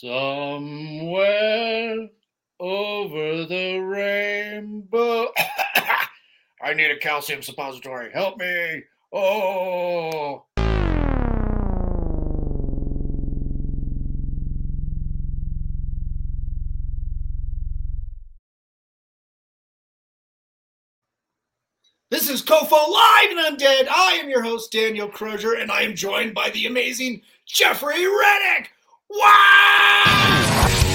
Somewhere over the rainbow. I need a calcium suppository. Help me. Oh. This is COFOH Live and Undead. I am your host, Daniel Crosier, and I am joined by the amazing Jeffrey Reddick. Wow!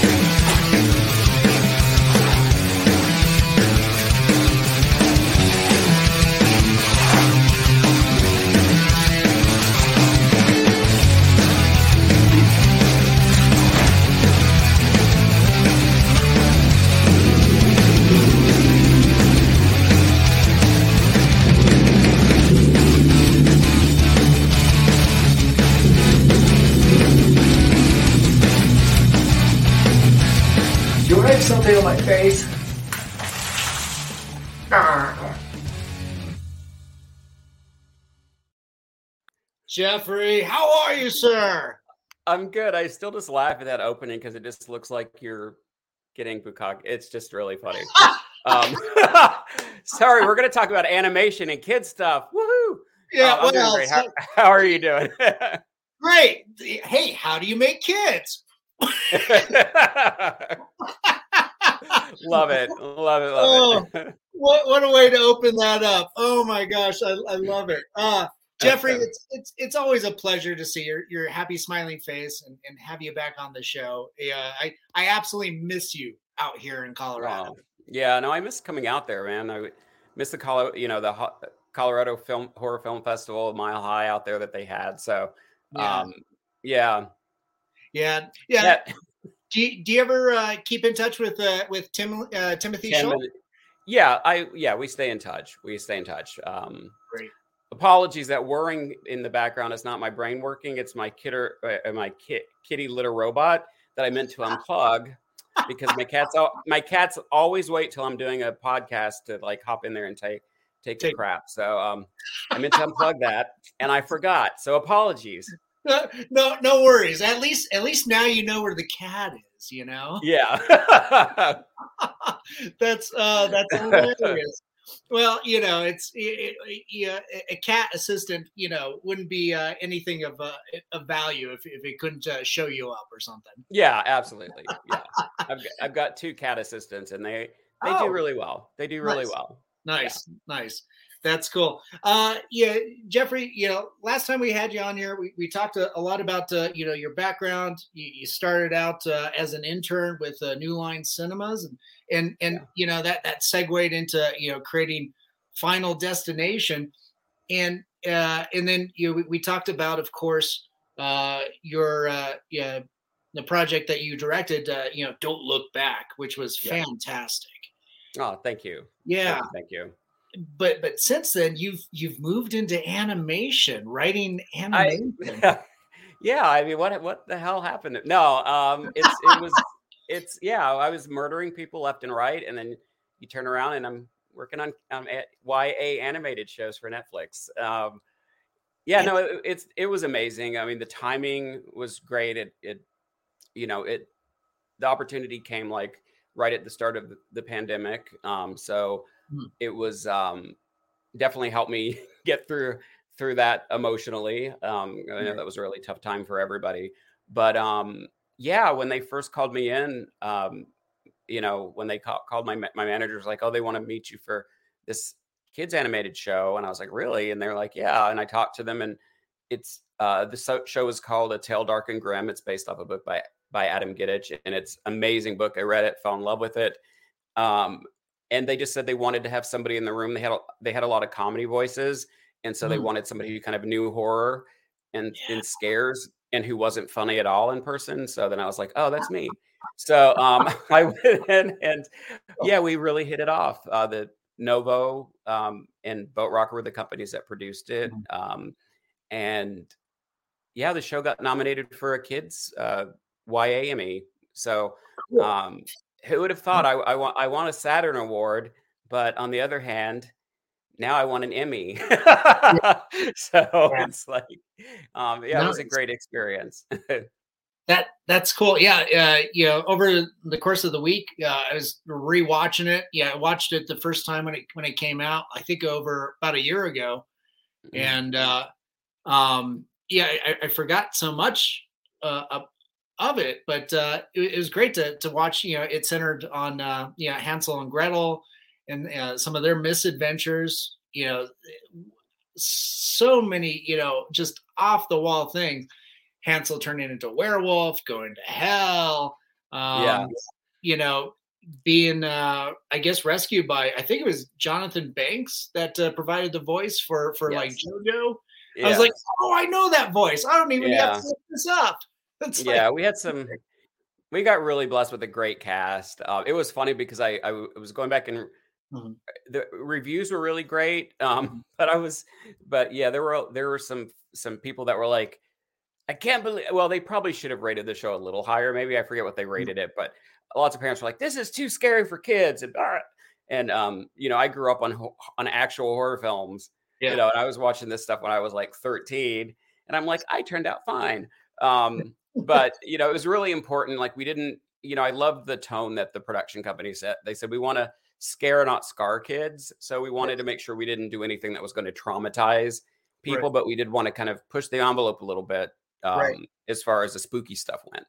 Something on my face? Jeffrey, how are you, sir? I'm good. I still just laugh at that opening because it just looks like you're getting bukak. It's just really funny. um, sorry, we're going to talk about animation and kid stuff. Woohoo! Yeah, Um, well, so- How, how are you doing? great. Hey, how do you make kids? love it. Love it. Oh. Love it. What what a way to open that up. Oh my gosh, I, I love it. Uh Jeffrey, it's it's it's always a pleasure to see your your happy smiling face and, and have you back on the show. Yeah, I I absolutely miss you out here in Colorado. Wow. Yeah, no, I miss coming out there, man. I miss the Colorado, you know, the Ho- Colorado Film Horror Film Festival, Mile High out there that they had. So, Yeah. um, yeah, yeah, yeah. that- Do you, do you ever uh, keep in touch with uh, with Tim uh, Timothy Tim Schultz? yeah, I yeah, we stay in touch. We stay in touch. Um, Great. Apologies that whirring in the background is not my brain working. It's my kidder, uh, my kit, kitty litter robot that I meant to unplug because my cats al- my cats always wait till I'm doing a podcast to like hop in there and take take a crap. So um, I meant to unplug that and I forgot. So apologies. No, no, no worries. At least at least now you know where the cat is. You know. Yeah. that's uh that's hilarious. Well, you know, it's it, it, yeah, a cat assistant, you know, wouldn't be uh, anything of uh, of value if, if it couldn't uh, show you up or something. Yeah, absolutely. Yeah, I've got, I've got two cat assistants, and they they Oh. do really well. They do really Nice. well. Nice, nice. That's cool. Uh, yeah, Jeffrey. You know, last time we had you on here, we, we talked a, a lot about uh, you know your background. You, you started out uh, as an intern with uh, New Line Cinemas, and and and Yeah. you know that that segued into you know creating Final Destination, and uh, and then you know, we, we talked about, of course, uh, your uh, yeah the project that you directed. Uh, you know, Don't Look Back, which was Yeah. fantastic. Oh, thank you. Yeah, thank you. But but since then you've you've moved into animation writing animation I, yeah, I mean, what what the hell happened? No, um, it's it was it's yeah, I was murdering people left and right, and then you turn around and I'm working on um, YA animated shows for Netflix. Um, yeah, no, it, it's it was amazing. I mean, the timing was great. It it you know it the opportunity came like right at the start of the, pandemic. Um, so Hmm. it was um, definitely helped me get through through that emotionally. Um, I know that was a really tough time for everybody, but um, yeah, when they first called me in, um, you know, when they ca- called my my manager was like, "Oh, they want to meet you for this kids animated show," and I was like, "Really?" And they're like, "Yeah." And I talked to them, and it's uh, the show is called A Tale Dark and Grimm. It's based off a book by by Adam Gidwitz, and it's amazing book. I read it, fell in love with it. Um, and they just said they wanted to have somebody in the room. They had a, they had a lot of comedy voices, and so they Mm. wanted somebody who kind of knew horror and Yeah. and scares and who wasn't funny at all in person. So then I was like, oh, that's me. So um, I went in and yeah, we really hit it off. Uh, the Novo um, and Boat Rocker were the companies that produced it, um, and yeah, the show got nominated for a kids uh, YA Emmy. So um, who would have thought I, I want I want a Saturn Award, but on the other hand, now I want an Emmy. so Yeah. it's like, um, yeah, it was a great experience. That that's cool. Yeah, uh, you know, over the course of the week, uh, I was rewatching it. Yeah, I watched it the first time when it when it came out. I think over about a year ago, mm-hmm. and uh, um, yeah, I, I, forgot so much uh, of it, but uh, it, it, was great to to watch. You know, it centered on uh, you know Hansel and Gretel and uh, some of their misadventures. You know, so many you know just off the wall things. Hansel turning into a werewolf, going to hell. Um, yeah. You know, being uh I guess rescued by I think it was Jonathan Banks that uh, provided the voice for for yes. like JoJo. Yeah. I was like, oh, I know that voice. I don't even yeah. have to look this up. It's yeah, like, we had some. We got really blessed with a great cast. Uh, it was funny because I I was going back and mm-hmm. the reviews were really great. Um, mm-hmm. but I was, but yeah, there were there were some some people that were like, I can't believe. Well, they probably should have rated the show a little higher. Maybe I forget what they rated it, but lots of parents were like, "This is too scary for kids," and and um, you know, I grew up on on actual horror films. Yeah. You know, and I was watching this stuff when I was like 13, and I'm like, I turned out fine. Um, but you know, it was really important. Like we didn't, you know, I loved the tone that the production company set. They said we want to scare, not scar kids. So we wanted to make sure we didn't do anything that was going to traumatize people, right. but we did want to kind of push the envelope a little bit um, right. as far as the spooky stuff went.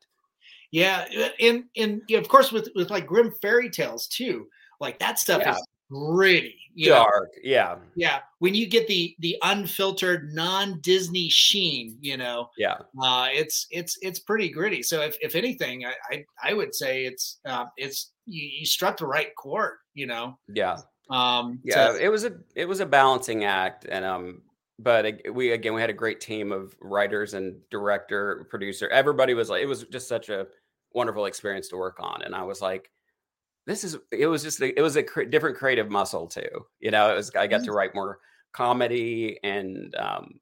Yeah, and and of course with with like grim fairy tales too. Like that stuff yeah. is gritty dark know? yeah. Yeah when you get the the unfiltered non-disney sheen you know yeah. uh it's it's it's pretty gritty. So if, if anything I, I, I would say it's uh it's you, you struck the right chord you know? Yeah. Um yeah it was a it was a balancing act and um but we again we had a great team of writers and director producer. Everybody was like it was just such a wonderful experience to work on and i was like this is it was just a, it was a cr- different creative muscle too you know it was i got mm-hmm. to write more comedy and um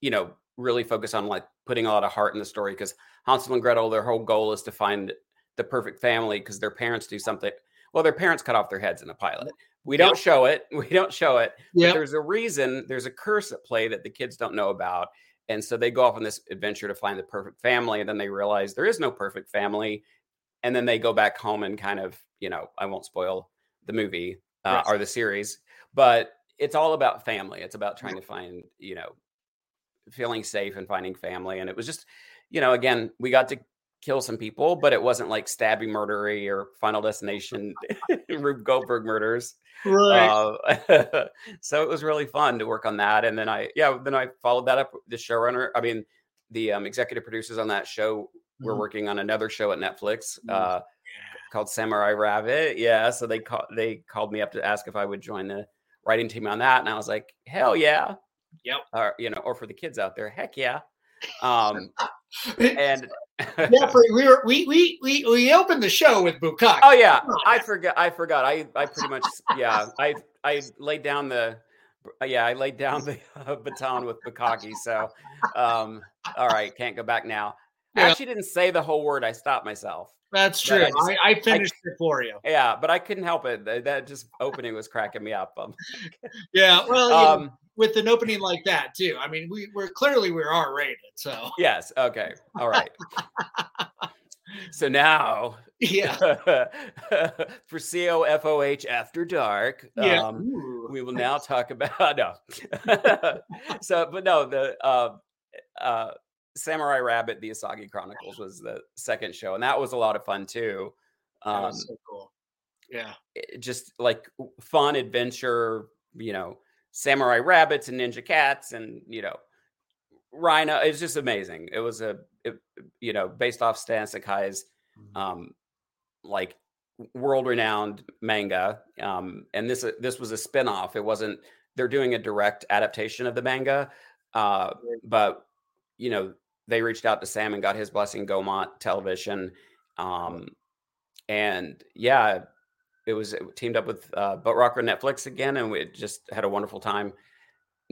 you know really focus on like putting a lot of heart in the story because hansel and gretel their whole goal is to find the perfect family because their parents do something well their parents cut off their heads in a pilot we don't yep. show it we don't show it yep. there's a reason there's a curse at play that the kids don't know about and so they go off on this adventure to find the perfect family and then they realize there is no perfect family and then they go back home and kind of you know i won't spoil the movie uh, or the series but it's all about family. It's about trying to find you know feeling safe and finding family and it was just you know again we got to kill some people but it wasn't like stabbing murdery or final destination rube goldberg murders right. uh, so it was really fun to work on that and then i yeah then i followed that up the showrunner i mean the um, executive producers on that show we're mm-hmm. working on another show at Netflix mm-hmm. uh, called Samurai Rabbit. Yeah, so they called they called me up to ask if I would join the writing team on that, and I was like, hell yeah, yep, or you know, or for the kids out there, heck yeah. Um, and yeah, for, we were we we we we opened the show with Bukak. Oh yeah, I forgot. I forgot. I I pretty much yeah. I I laid down the yeah I laid down the uh, baton with Bukaki. So um, all right, can't go back now. I actually didn't say the whole word. I stopped myself. That's true. I, just, I, I, finished I, it for you. Yeah, but I couldn't help it. That just opening was cracking me up. Um, yeah, well, um, know, with an opening like that too. I mean, we we're clearly we're R rated. So yes, okay, all right. so now, yeah, for COFOH After Dark, yeah. Um, we will now talk about no. so, but no, the uh, uh, Samurai Rabbit: The Usagi Chronicles was the second show, and that was a lot of fun too. Um, so cool. Yeah, just like fun adventure. You know, samurai rabbits and ninja cats, and you know, rhino. It's just amazing. It was a, it, you know, based off Stan Sakai's, mm-hmm. um, like world renowned manga. Um, and this this was a spin off. It wasn't. They're doing a direct adaptation of the manga, uh, but you know they reached out to Sam and got his blessing, Gaumont Television. Um, and yeah, it was it teamed up with uh, Boat Rocker Netflix again, and we just had a wonderful time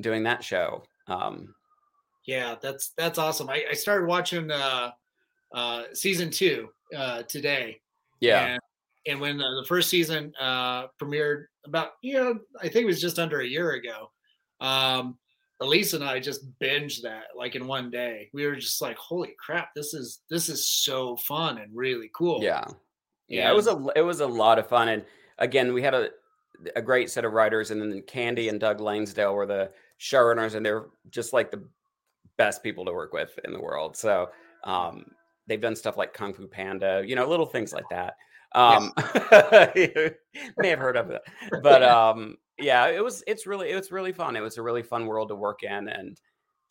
doing that show. Um, yeah, that's that's awesome. I, I started watching uh, uh, season two uh, today. Yeah, and, and when the first season uh, premiered about you know I think it was just under a year ago. Um, Elise and I just binged that like in one day. We were just like, "Holy crap! This is this is so fun and really cool." Yeah, yeah. It was a it was a lot of fun, and again, we had a a great set of writers, and then Candie and Doug Langdale were the showrunners, and they're just like the best people to work with in the world. So um, they've done stuff like Kung Fu Panda, you know, little things like that. Um, yes. may have heard of it, but um, yeah, it was. It's really, it's really fun. It was a really fun world to work in, and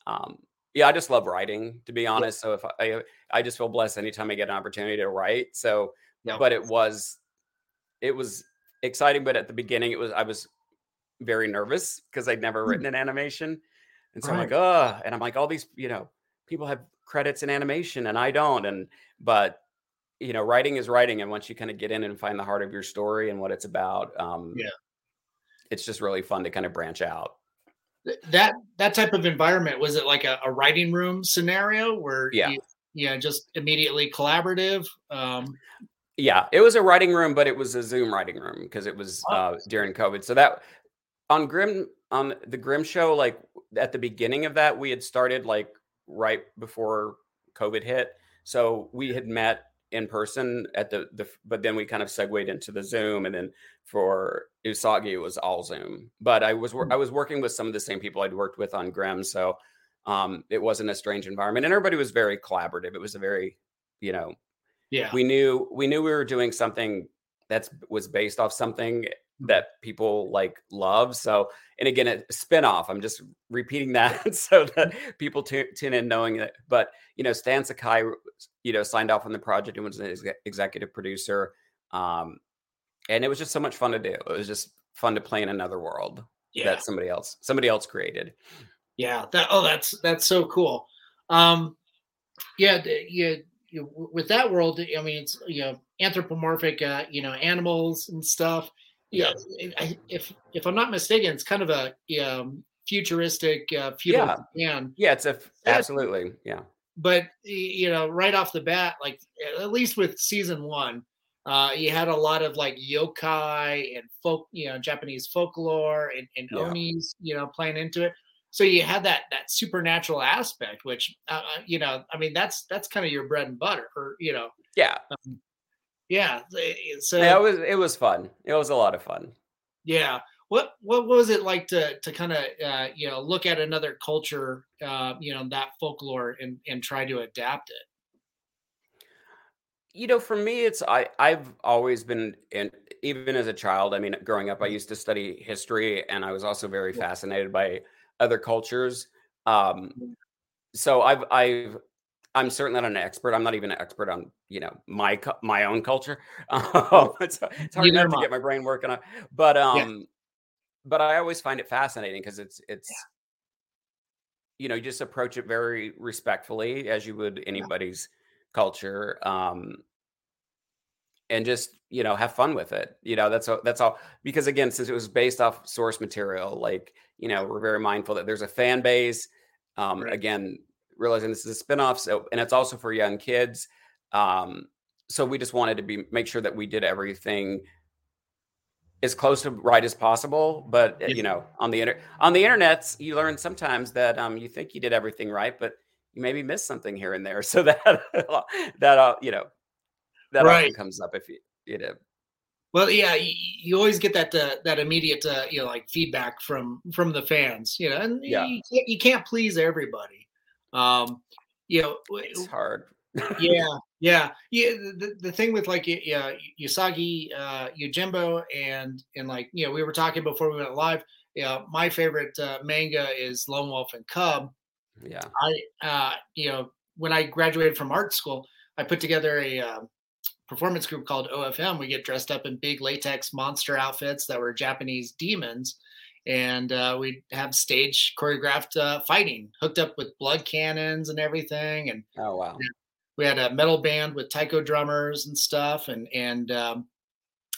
um, yeah, I just love writing, to be honest. So if I, I just feel blessed anytime I get an opportunity to write. So, yeah. but it was, it was exciting. But at the beginning, it was I was very nervous because I'd never hmm. written an animation, and so right. I'm like, oh, and I'm like, all these, you know, people have credits in animation, and I don't, and but you know, writing is writing, and once you kind of get in and find the heart of your story and what it's about, um, yeah, it's just really fun to kind of branch out. That that type of environment was it like a, a writing room scenario where yeah, you, yeah, just immediately collaborative. Um, yeah, it was a writing room, but it was a Zoom writing room because it was oh. uh, during COVID. So that on Grimm on the Grimm show, like at the beginning of that, we had started like right before COVID hit. So we had met in person at the the but then we kind of segued into the zoom and then for usagi it was all zoom but i was i was working with some of the same people i'd worked with on grimm so um it wasn't a strange environment and everybody was very collaborative it was a very you know yeah we knew we knew we were doing something that was based off something that people like love. So, and again, a spinoff. I'm just repeating that so that people tune, tune in knowing that. But you know, Stan Sakai, you know, signed off on the project and was an ex- executive producer. Um, and it was just so much fun to do. It was just fun to play in another world yeah. that somebody else somebody else created. Yeah. That. Oh, that's that's so cool. Um, yeah. Yeah. You, with that world, I mean, it's you know anthropomorphic, uh, you know, animals and stuff yeah, if if I'm not mistaken, it's kind of a um, futuristic uh, feudal yeah. Japan. Yeah, it's a absolutely yeah. But you know, right off the bat, like at least with season one, uh, you had a lot of like yokai and folk, you know, Japanese folklore and, and yeah. onis, you know, playing into it. So you had that that supernatural aspect, which uh, uh you know, I mean, that's that's kind of your bread and butter, or you know, yeah. Um, yeah. So yeah, it was it was fun. It was a lot of fun. Yeah. What what was it like to to kind of uh, you know look at another culture, uh, you know, that folklore and and try to adapt it? You know, for me, it's I I've always been in even as a child. I mean, growing up, I mm-hmm. used to study history, and I was also very fascinated by other cultures. Um, mm-hmm. so I've I've I'm certainly not an expert. I'm not even an expert on you know my my own culture. Um, it's, it's hard enough to get my brain working on. But um, yeah. but I always find it fascinating because it's it's yeah. you know you just approach it very respectfully as you would anybody's yeah. culture. Um, and just you know have fun with it. You know that's all, that's all because again since it was based off source material, like you know we're very mindful that there's a fan base. Um, right. Again, realizing this is a spinoff, so and it's also for young kids. Um, so we just wanted to be make sure that we did everything as close to right as possible. But yeah. you know, on the inter- on the internet, you learn sometimes that um, you think you did everything right, but you maybe missed something here and there. So that that uh, you know that right. often comes up if you you know. Well, yeah, you, you always get that uh, that immediate uh, you know like feedback from from the fans, you know, and yeah. you, you can't please everybody. Um, you know, it's hard. yeah, yeah, yeah. The, the thing with like yeah, Usagi, uh, Yojimbo, and and like you know, we were talking before we went live. Yeah, my favorite uh, manga is Lone Wolf and Cub. Yeah, I uh, you know when I graduated from art school, I put together a uh, performance group called OFM. We get dressed up in big latex monster outfits that were Japanese demons. And uh, we'd have stage choreographed uh, fighting hooked up with blood cannons and everything. And oh wow. we had a metal band with taiko drummers and stuff. And and um,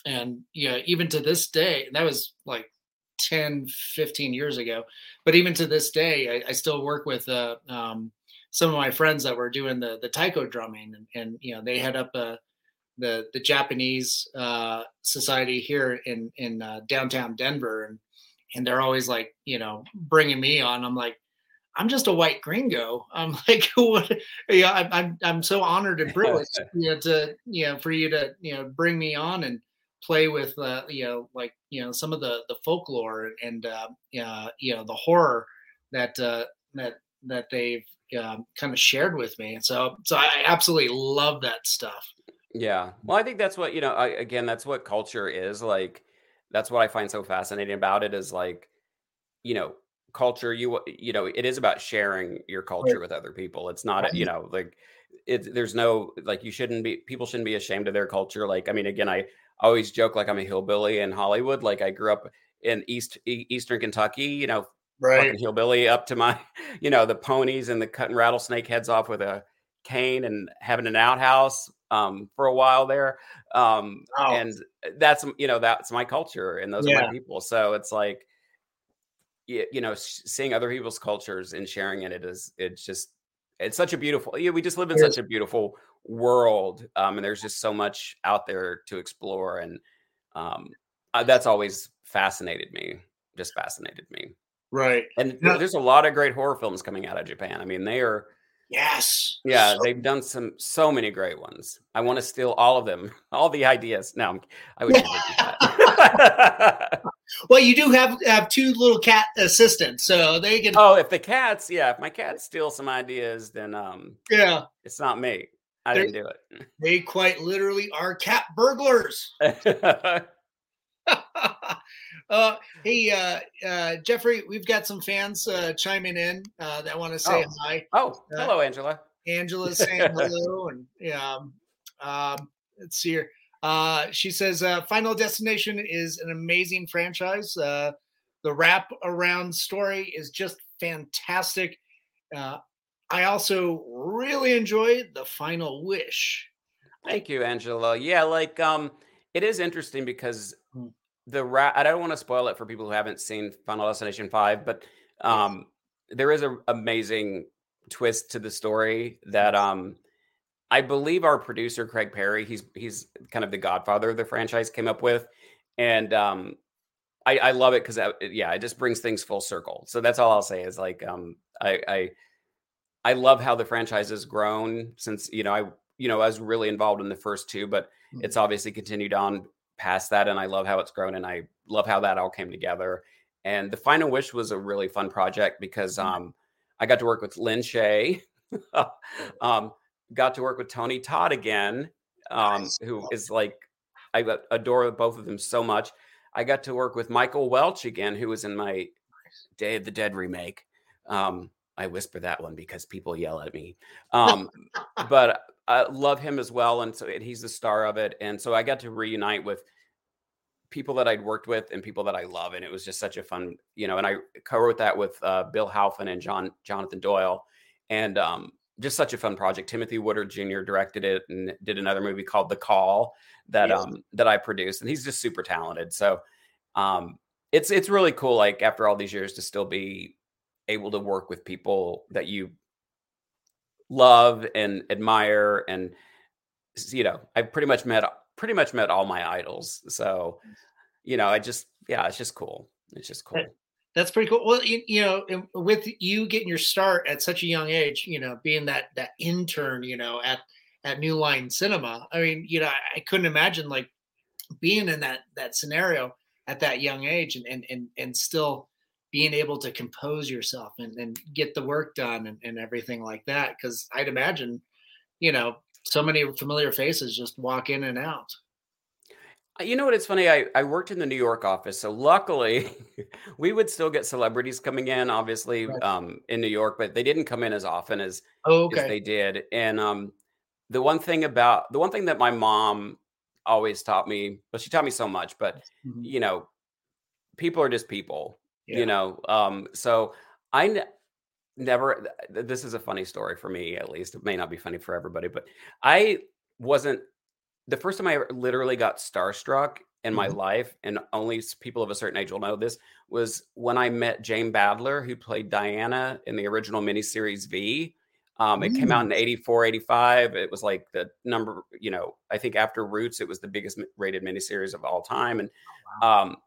and you know even to this day that was like 10 15 years ago but even to this day i, I still work with uh, um, some of my friends that were doing the the taiko drumming. And, and you know they head up a the the Japanese uh, society here in in uh, downtown Denver, and and they're always like, you know, bringing me on. I'm like, I'm just a white gringo. I'm like, what? Yeah, I'm, I'm, I'm so honored and privileged, you know, to, you know, for you to, you know, bring me on and play with, uh, you know, like, you know, some of the, the folklore and, uh, uh you know, the horror that, uh, that, that they've um, kind of shared with me. And so, so I absolutely love that stuff. Yeah. Well, I think that's what, you know, I, again, that's what culture is like. That's what I find so fascinating about it is like, you know, culture you you know it is about sharing your culture with other people. It's not you know like it there's no like you shouldn't be people shouldn't be ashamed of their culture. Like i mean again i always joke like i'm a hillbilly in hollywood. Like i grew up in east eastern kentucky you know right. hillbilly up to my you know the ponies and the cutting rattlesnake heads off with a cane and having an outhouse um, for a while there um, oh. and that's you know that's my culture and those yeah. are my people so it's like you know seeing other people's cultures and sharing in it is it's just it's such a beautiful yeah we just live in such a beautiful world um, and there's just so much out there to explore and um, uh, that's always fascinated me just fascinated me right and there's a lot of great horror films coming out of japan i mean they are yes yeah so- they've done some so many great ones i want to steal all of them all the ideas no i would never do that well, you do have have two little cat assistants, so they can. Oh, if the cats, yeah, if my cats steal some ideas, then um, yeah, it's not me. I They're, didn't do it. They quite literally are cat burglars. Uh, hey, uh, uh, Jeffrey, we've got some fans uh, chiming in uh, that want to say oh. hi. Oh, uh, hello, Angela. Angela's saying hello, and yeah, um, um, let's see here. Uh, she says uh, Final Destination is an amazing franchise. Uh, the wrap around story is just fantastic. Uh, I also really enjoy The Final Wish. Thank you, Angela. Yeah, like um, it is interesting because. The rat. I don't want to spoil it for people who haven't seen Final Destination Five, but um, there is an amazing twist to the story that um I believe our producer Craig Perry, he's he's kind of the godfather of the franchise, came up with, and um, I, I love it because yeah, it just brings things full circle. So that's all I'll say is like um, I, I I love how the franchise has grown since you know I you know I was really involved in the first two, but mm-hmm. it's obviously continued on past that, and I love how it's grown, and I love how that all came together. And the Final Wish was a really fun project because mm-hmm. um, I got to work with Lin Shaye. um, got to work with Tony Todd again, um, who is like I adore both of them so much. I got to work with Michael Welch again, who was in my Day of the Dead remake. Um, I whisper that one because people yell at me. Um, but I love him as well, and so he's the star of it. And so I got to reunite with people that I'd worked with and people that I love, and it was just such a fun, you know. And I co-wrote that with uh, Bill Halfon and John Jonathan Doyle, and um, just such a fun project. Timothy Woodward Jr. directed it and did another movie called The Call that yes. um that I produced, and he's just super talented. So um it's it's really cool. Like after all these years, to still be able to work with people that you love and admire, and you know, I pretty much met pretty much met all my idols. So you know, I just yeah, it's just cool. It's just cool. That's pretty cool. Well, you, you know, with you getting your start at such a young age, you know, being that that intern, you know, at at New Line Cinema. I mean, you know, I, I couldn't imagine like being in that that scenario at that young age and and and, and still being able to compose yourself and, and get the work done and, and everything like that. Cause I'd imagine, you know, so many familiar faces just walk in and out. Uh, you know what? It's funny. I, I worked in the New York office, so luckily we would still get celebrities coming in, obviously, right. um, in New York, but they didn't come in as often as, oh, okay. as they did. And um, the one thing about the one thing that my mom always taught me, well, she taught me so much, but mm-hmm. you know, people are just people, yeah. you know. Um, so I ne- never. This is a funny story for me, at least. It may not be funny for everybody, but I wasn't the first time I literally got starstruck in my mm-hmm. life, and only people of a certain age will know this, was when I met Jane Badler, who played Diana in the original miniseries V. Um, it mm. came out in 84, 85. It was like the number, you know, I think after Roots, it was the biggest rated miniseries of all time. And, oh, wow. um,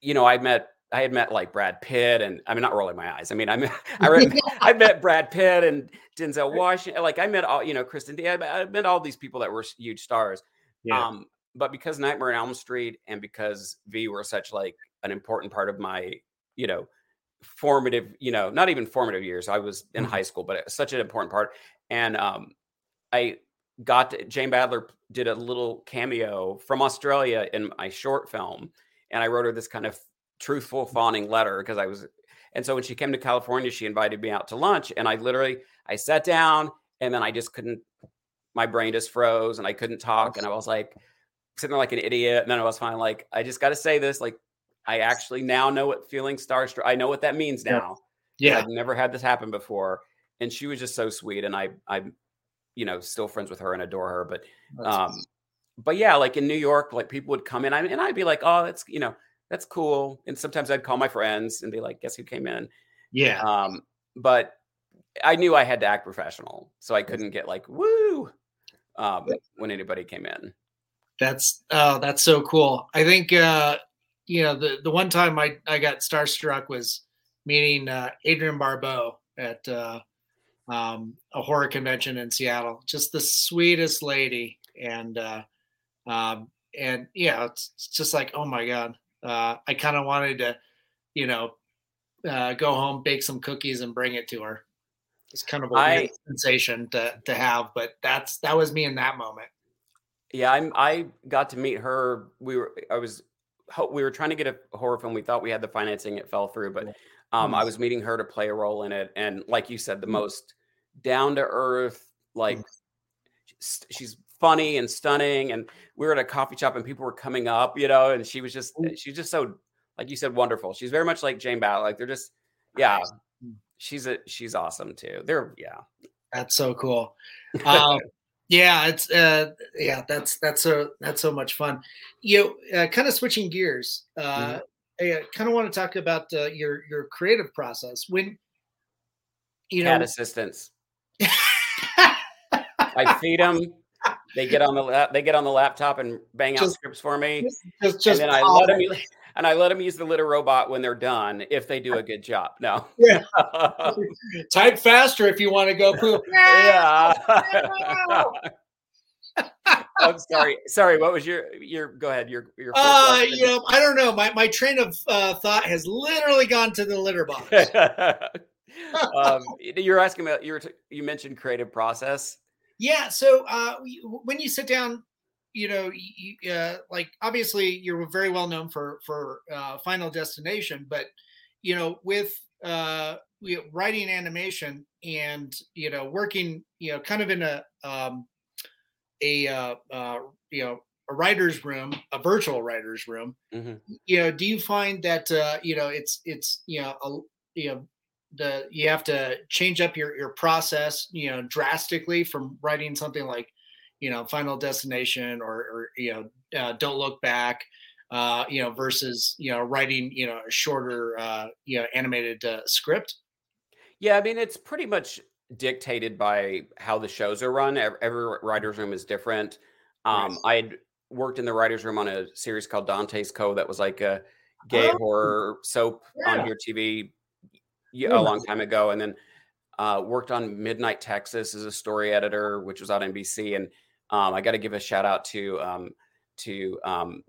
you know, I met I had met like Brad Pitt and I mean not rolling my eyes. I mean I met I read, I met Brad Pitt and Denzel Washington. Like I met all you know Kristen. I, I met all these people that were huge stars. Yeah. Um, but because Nightmare on Elm Street and because V were such like an important part of my you know formative you know not even formative years. I was in mm-hmm. high school, but such an important part. And um, I got to, Jane Badler did a little cameo from Australia in my short film, and I wrote her this kind of truthful fawning letter because I was and so when she came to California, she invited me out to lunch and I literally I sat down and then I just couldn't my brain just froze and I couldn't talk and I was like sitting there like an idiot and then I was finally like I just got to say this like I actually now know what feeling starstruck I know what that means now. Yeah. I've never had this happen before and she was just so sweet and I I'm, you know still friends with her and adore her but um but yeah like in New York like people would come in I and I'd be like oh that's you know that's cool. And sometimes I'd call my friends and be like, guess who came in? Yeah. Um, but I knew I had to act professional. So I couldn't get like, woo, um, when anybody came in. That's, oh, that's so cool. I think, uh, you know, the, the one time I, I got starstruck was meeting uh, Adrienne Barbeau at uh, um, a horror convention in Seattle. Just the sweetest lady. And, uh, um, and yeah, it's, it's just like, oh my God, uh, I kind of wanted to, you know, uh, go home, bake some cookies, and bring it to her. It's kind of a I, sensation to to have, but that's that was me in that moment. Yeah, I'm. I got to meet her. We were. I was. We were trying to get a horror film. We thought we had the financing. It fell through, but um, I was meeting her to play a role in it. And like you said, the mm. most down to earth, like mm. she's funny and stunning. And we were at a coffee shop and people were coming up, you know, and she was just, she's just so, like you said, wonderful. She's very much like Jane Badler. Like they're just, yeah, she's a, she's awesome too. They're, yeah. That's so cool. Um, yeah, it's, uh, yeah, that's, that's so, that's so much fun. You know, uh, kind of switching gears, uh, mm-hmm. I kind of want to talk about uh, your, your creative process when, you know, cat assistants. I feed them they get on the they get on the laptop and bang out scripts for me, just, just, and then I let them and I let them use the litter robot when they're done if they do a good job. No, yeah, type faster if you want to go poop. yeah. I'm sorry. Sorry. What was your your? Go ahead. Your your. Uh, you know, I don't know. My my train of uh, thought has literally gone to the litter box. um, you're asking about you you mentioned creative process. Yeah. So uh, when you sit down, you know, you, uh, like obviously you're very well known for for uh, Final Destination, but you know, with uh, writing animation and you know working, you know, kind of in a um, a uh, uh, you know a writer's room, a virtual writer's room. Mm-hmm. You know, do you find that uh, you know it's it's you know a, you know the you have to change up your your process you know drastically from writing something like you know final destination or, or you know uh, don't look back uh, you know versus you know writing you know a shorter uh, you know animated uh, script yeah i mean it's pretty much dictated by how the shows are run every, writer's room is different um, i had worked in the writer's room on a series called Dante's Cove that was like a gay oh. horror soap yeah. on your tv yeah, a long time ago, and then uh, worked on Midnight Texas as a story editor, which was on NBC. And um, I got to give a shout out to um, to um,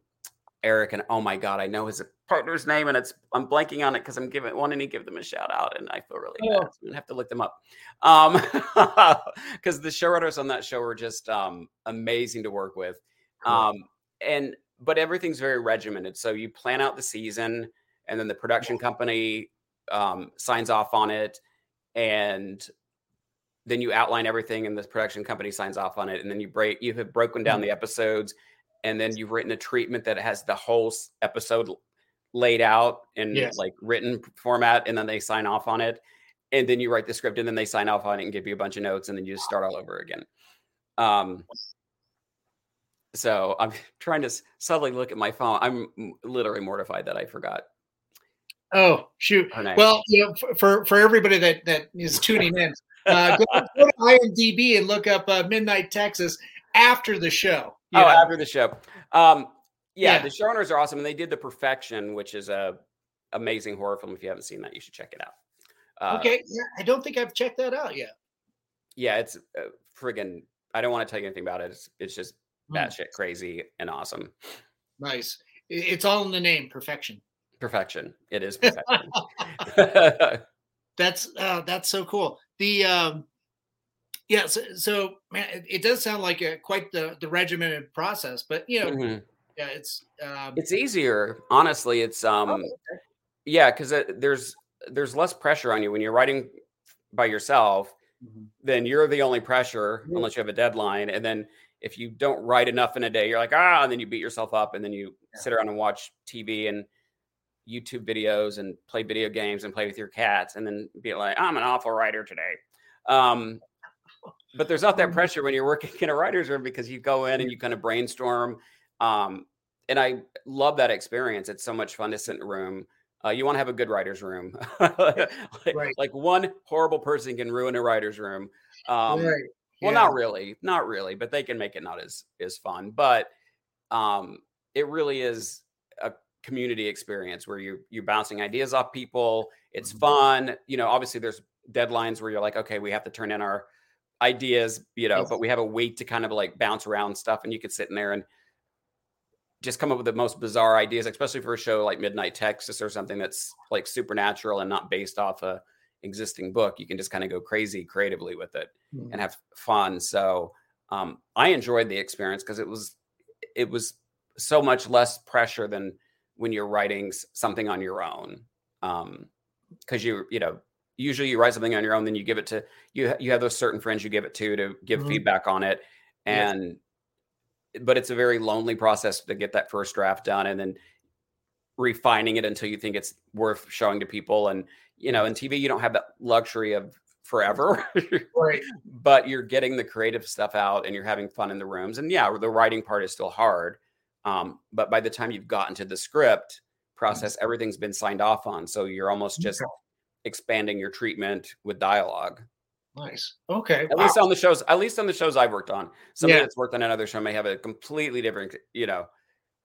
Eric and oh my god, I know his partner's name, and it's I'm blanking on it because I'm giving wanting to give them a shout out, and I feel really oh. bad. So I'm gonna have to look them up because um, the showrunners on that show were just um, amazing to work with. Um, and but everything's very regimented. So you plan out the season, and then the production company um, signs off on it, and then you outline everything, and the production company signs off on it, and then you break. You have broken down mm-hmm. the episodes, and then you've written a treatment that has the whole episode laid out in yes. like written format, and then they sign off on it, and then you write the script, and then they sign off on it and give you a bunch of notes, and then you just start all over again. Um, so I'm trying to subtly look at my phone. I'm literally mortified that I forgot Oh shoot! Well, you know, for for everybody that that is tuning in, uh, go, go, to IMDb and look up uh, Midnight Texas after the show. Oh, know? after the show. Um, yeah, yeah, the showrunners are awesome, and they did the Perfection, which is a amazing horror film. If you haven't seen that, you should check it out. Uh, okay, yeah, I don't think I've checked that out yet. Yeah, it's uh, friggin' I don't want to tell you anything about it. It's, it's just Hmm. batshit crazy and awesome. Nice. It's all in the name, perfection. Perfection. It is perfection. That's uh, that's so cool. The um, yeah, so, so man, it, it does sound like a, quite the the regimented process, but you know, Mhm. yeah, it's um, It's easier, honestly. It's um, oh, okay. yeah, because there's there's less pressure on you when you're writing by yourself. Mhm. Then you're the only pressure Mhm. unless you have a deadline, and then if you don't write enough in a day, you're like ah, and then you beat yourself up, and then you Yeah. sit around and watch TV and YouTube videos and play video games and play with your cats, and then be like, I'm an awful writer today. Um, but there's not that pressure when you're working in a writer's room because you go in and you kind of brainstorm. Um, and I love that experience. It's so much fun to sit in a room. Uh, you want to have a good writer's room. like, Right. like one horrible person can ruin a writer's room. Um, right. well, yeah. not really, not really, but they can make it not as as fun. But um, it really is community experience where you you're bouncing ideas off people. It's Mhm. fun. You know, obviously there's deadlines where you're like, okay, we have to turn in our ideas, you know, but we have a week to kind of like bounce around stuff, and you could sit in there and just come up with the most bizarre ideas, especially for a show like Midnight Texas or something that's like supernatural and not based off a existing book. You can just kind of go crazy creatively with it Mhm. and have fun. So um, I enjoyed the experience because it was it was so much less pressure than when you're writing something on your own. Because you you know usually you write something on your own, then you give it to you. You have those certain friends you give it to to give Mhm. feedback on it, and but it's a very lonely process to get that first draft done, and then refining it until you think it's worth showing to people. And you know, in TV, you don't have that luxury of forever. Right. but you're getting the creative stuff out and you're having fun in the rooms. And yeah, the writing part is still hard. Um, but by the time you've gotten to the script process, everything's been signed off on. So you're almost just expanding your treatment with dialogue. Nice. Okay. At wow. least on the shows, at least on the shows I've worked on. Somebody Yeah. that's worked on another show may have a completely different, you know,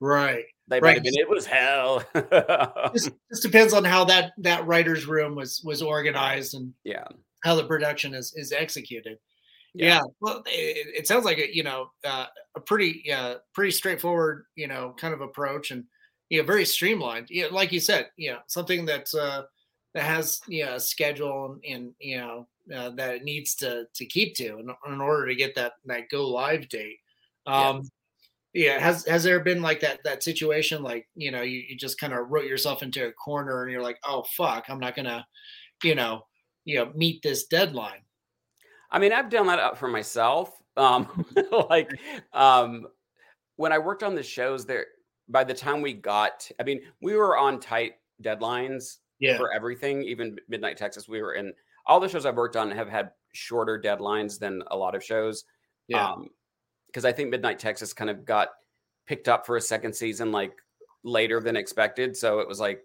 Right. they might Right. have been, it was hell. Just, just depends on how that that writer's room was was organized and yeah. how the production is is executed. Yeah. Yeah. Well, it, it sounds like a you know uh, a pretty uh, pretty straightforward you know kind of approach and you know very streamlined. Yeah, like you said, you know something that's uh, that has you know a schedule and, and you know uh, that it needs to to keep to in, in order to get that that go live date. Um, yeah has has there been like that that situation like you know you, you just kind of wrote yourself into a corner and you're like oh fuck i'm not gonna you know you know meet this deadline I mean, I've done that up for myself. Um, like um, when I worked on the shows, there by the time we got, I mean, we were on tight deadlines yeah for everything. Even Midnight Texas, we were in. All the shows I've worked on have had shorter deadlines than a lot of shows. yeah because I think Midnight Texas kind of got picked up for a second season like later than expected. So it was like,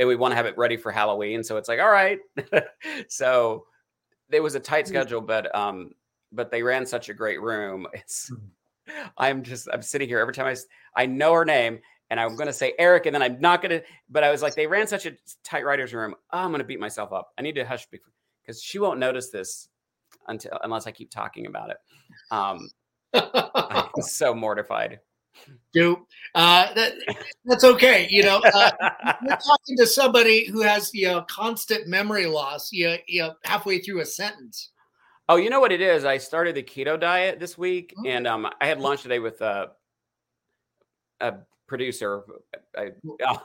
and we want to have it ready for Halloween. So it's like, all right. so there was a tight Mm. schedule, but um, but they ran such a great room. It's I'm just I'm sitting here every time I I know her name and I'm gonna say Eric, and then I'm not gonna. But I was like, they ran such a tight writers room. Oh, I'm gonna beat myself up. I need to hush because she won't notice this until unless I keep talking about it. Um, I'm so mortified. Do uh that, that's okay you know uh, you're talking to somebody who has you know constant memory loss you know, you know halfway through a sentence Oh, you know what it is? I started the keto diet this week, Oh. and um, I had lunch today with a, a producer, I,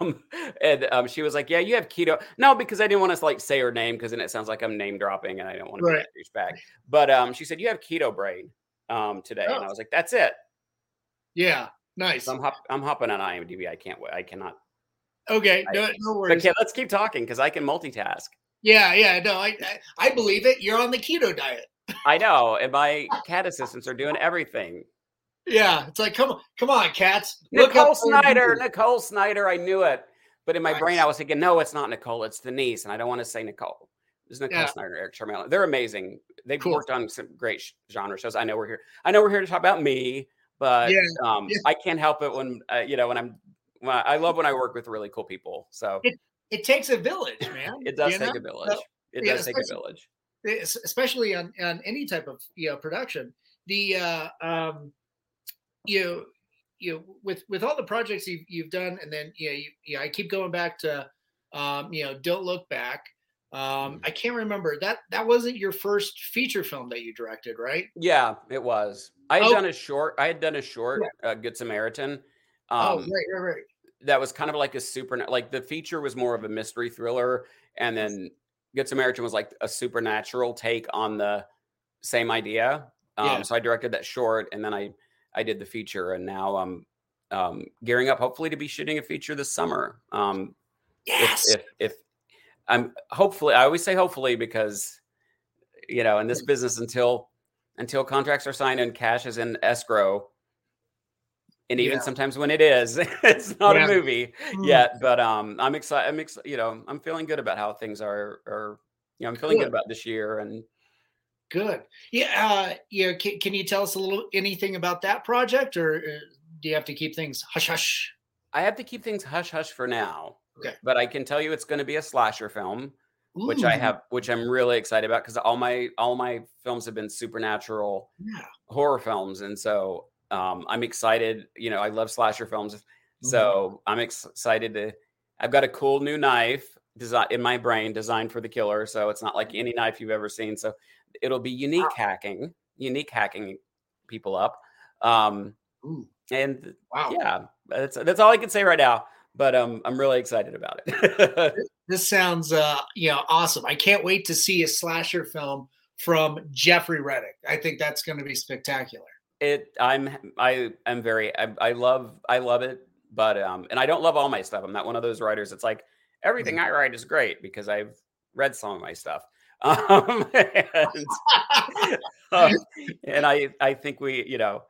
um, and um, she was like, "Yeah, you have keto." No, because I didn't want to like say her name because then it sounds like I'm name dropping, and I don't want to Right. be that douchebag. But um, she said you have keto brain um, today, and Oh. I was like, "That's it." Yeah nice So I'm hop- I'm hopping on IMDb. I can't wait. I cannot. okay I- no, no worries okay, let's keep talking because I can multitask. yeah yeah no I, I i believe it you're on the keto diet I know, and my cat assistants are doing everything. yeah it's like come on come on cats Nicole Snyder, Nicole Snyder. I knew it, but in my brain, I was thinking, no, it's not Nicole. It's Denise, and I don't want to say Nicole. It's Nicole Yeah. Snyder, Erik Charmelo. They're amazing. They've Cool. worked on some great sh- genre shows. I know we're here. I know we're here to talk about me, but Yeah, um, yeah. I can't help it when uh, you know when I'm. When I, love when I work with really cool people. So It- it takes a village, man. it does you take know? a village. So, it yeah, does take a village. especially on on any type of you know production. The uh, um, you know, you know, with with all the projects you've you've done, and then you know, you, you know, I keep going back to um, you know, don't look back. Um, I can't remember that that wasn't your first feature film that you directed, right? Yeah, it was. I had Oh. done a short. I had done a short, uh, Good Samaritan. oh, Um, right, right, right. that was kind of like a super like the feature was more of a mystery thriller and then good samaritan was like a supernatural take on the same idea um Yeah. so i directed that short and then i i did the feature and now i'm um gearing up hopefully to be shooting a feature this summer um Yes. if if, if i'm hopefully i always say hopefully because you know in this business until until contracts are signed and cash is in escrow and even Yeah. sometimes when it is it's not Yeah. a movie Mm, yet but um i'm excited i'm excited you know i'm feeling good about how things are are you know i'm feeling good Good. about this year and Good. Yeah. Uh, yeah. Can, can you tell us a little anything about that project, or uh, do you have to keep things hush hush? i have to keep things hush hush for now Okay. but i can tell you it's going to be a slasher film which i have which i'm really excited about because all my all my films have been supernatural Yeah. horror films and so um i'm excited you know i love slasher films Mm-hmm. so i'm ex- excited to i've got a cool new knife design in my brain designed for the killer so it's not like any knife you've ever seen so it'll be unique hacking unique hacking people up um Ooh, and wow. yeah that's that's all i can say right now but um i'm really excited about it This sounds uh you know awesome. I can't wait to see a slasher film from Jeffrey Reddick. I think that's going to be spectacular. it i'm i am very I, I love i love it but um and i don't love all my stuff i'm not one of those writers it's like everything i write is great because i've read some of my stuff um and, uh, and i i think we you know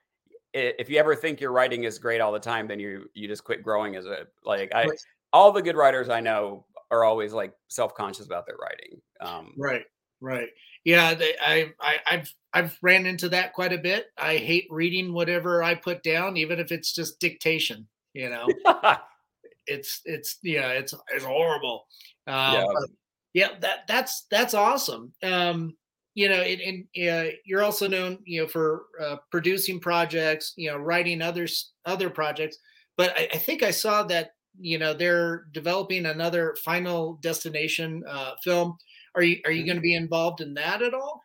if you ever think your writing is great all the time then you you just quit growing as a like i all the good writers i know are always like self-conscious about their writing um Right. Right. Yeah, they, I, I, I've, I've ran into that quite a bit. I hate reading whatever I put down, even if it's just dictation. You know, it's, it's, yeah, it's, it's horrible. Um, Yeah. yeah, that, that's, that's awesome. Um, you know, and, and uh, you're also known, you know, for uh, producing projects, you know, writing others, other projects. But I, I think I saw that, you know, they're developing another Final Destination uh, film. Are you are you Mhm. going to be involved in that at all?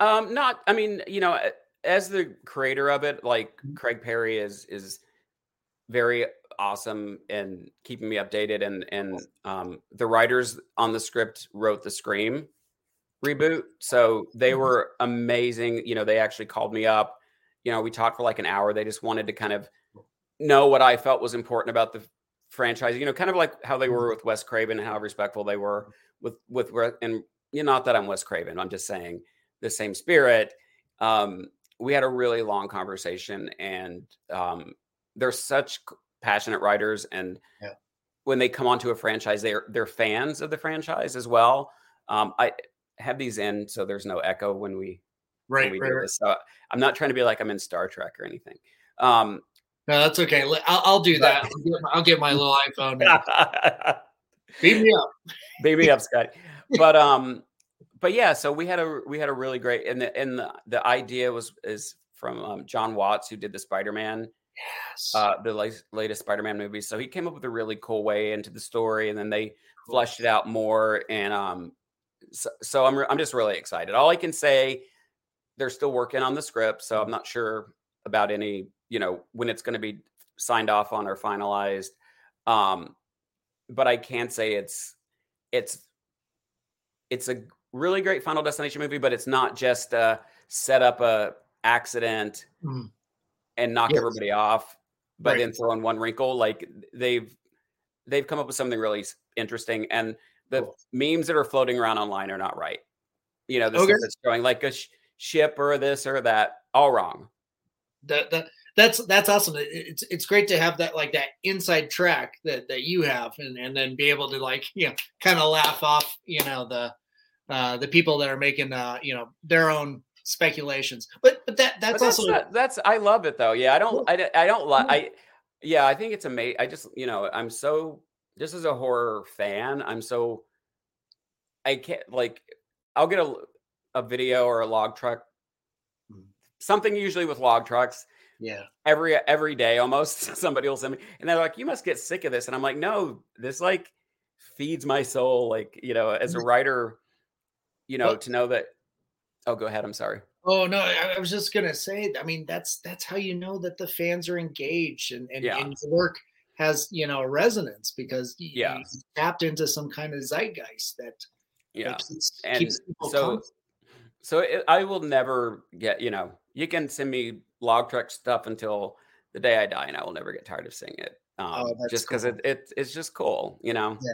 Um, not. I mean, you know, as the creator of it, like Mhm. Craig Perry is is very awesome and keeping me updated. And and um, the writers on the script wrote the Scream reboot, so they Mhm. were amazing. You know, they actually called me up. You know, we talked for like an hour. They just wanted to kind of know what I felt was important about the franchise. You know, kind of like how they were with Wes Craven and how respectful they were with with and you know, not that I'm Wes Craven. I'm just saying the same spirit. Um, we had a really long conversation, and um, they're such passionate writers, and Yeah. when they come onto a franchise, they're they're fans of the franchise as well. Um, I have these in, so there's no echo when we right, when we right, do this. So I'm not trying to be like I'm in Star Trek or anything. Um, No, that's okay. I'll, I'll do that. I'll get, my, I'll get my little iPhone. Beat me up. beat me up, Scotty. But um, but yeah, so we had a we had a really great and the and the, the idea was is from um, Jon Watts who did the Spider Man Yes. uh the latest, latest Spider-Man movie. So he came up with a really cool way into the story and then they fleshed it out more and um so, so I'm re- I'm just really excited. All I can say they're still working on the script, so I'm not sure about any, you know, when it's going to be signed off on or finalized. Um but I can't say it's it's it's a really great Final Destination movie, but it's not just uh set up a accident Mm. and knock Yes. everybody off, but Right. then throw in one wrinkle. Like they've they've come up with something really interesting, and the Cool. memes that are floating around online are not right. You know, the Okay. that's showing like a sh- ship or this or that, all wrong. that that that's that's awesome. It's it's great to have that like that inside track that that you have, and and then be able to like you know kind of laugh off you know the uh the people that are making uh you know their own speculations. But but that But that's that's also not, that's I love it though. Yeah, I don't I, don't- I don't like I yeah I think it's amazing. I just you know I'm so just as a horror fan, I'm so I can't like I'll get a a video or a log truck, something usually with log trucks Yeah. every every day almost. Somebody will send me, and they're like, "You must get sick of this," and I'm like, "No, this like feeds my soul." Like you know, as a mm-hmm. writer, you know, to know that. Oh, go ahead. I'm sorry. Oh no, I, I was just gonna say. I mean, that's that's how you know that the fans are engaged and and, Yeah. and your work has you know resonance because you, Yeah. you tapped into some kind of zeitgeist that, Yeah. keeps, and keeps so so it, i will never get you know you can send me log truck stuff until the day i die and i will never get tired of seeing it um, Oh, just because cool. it, it it's just cool you know Yeah,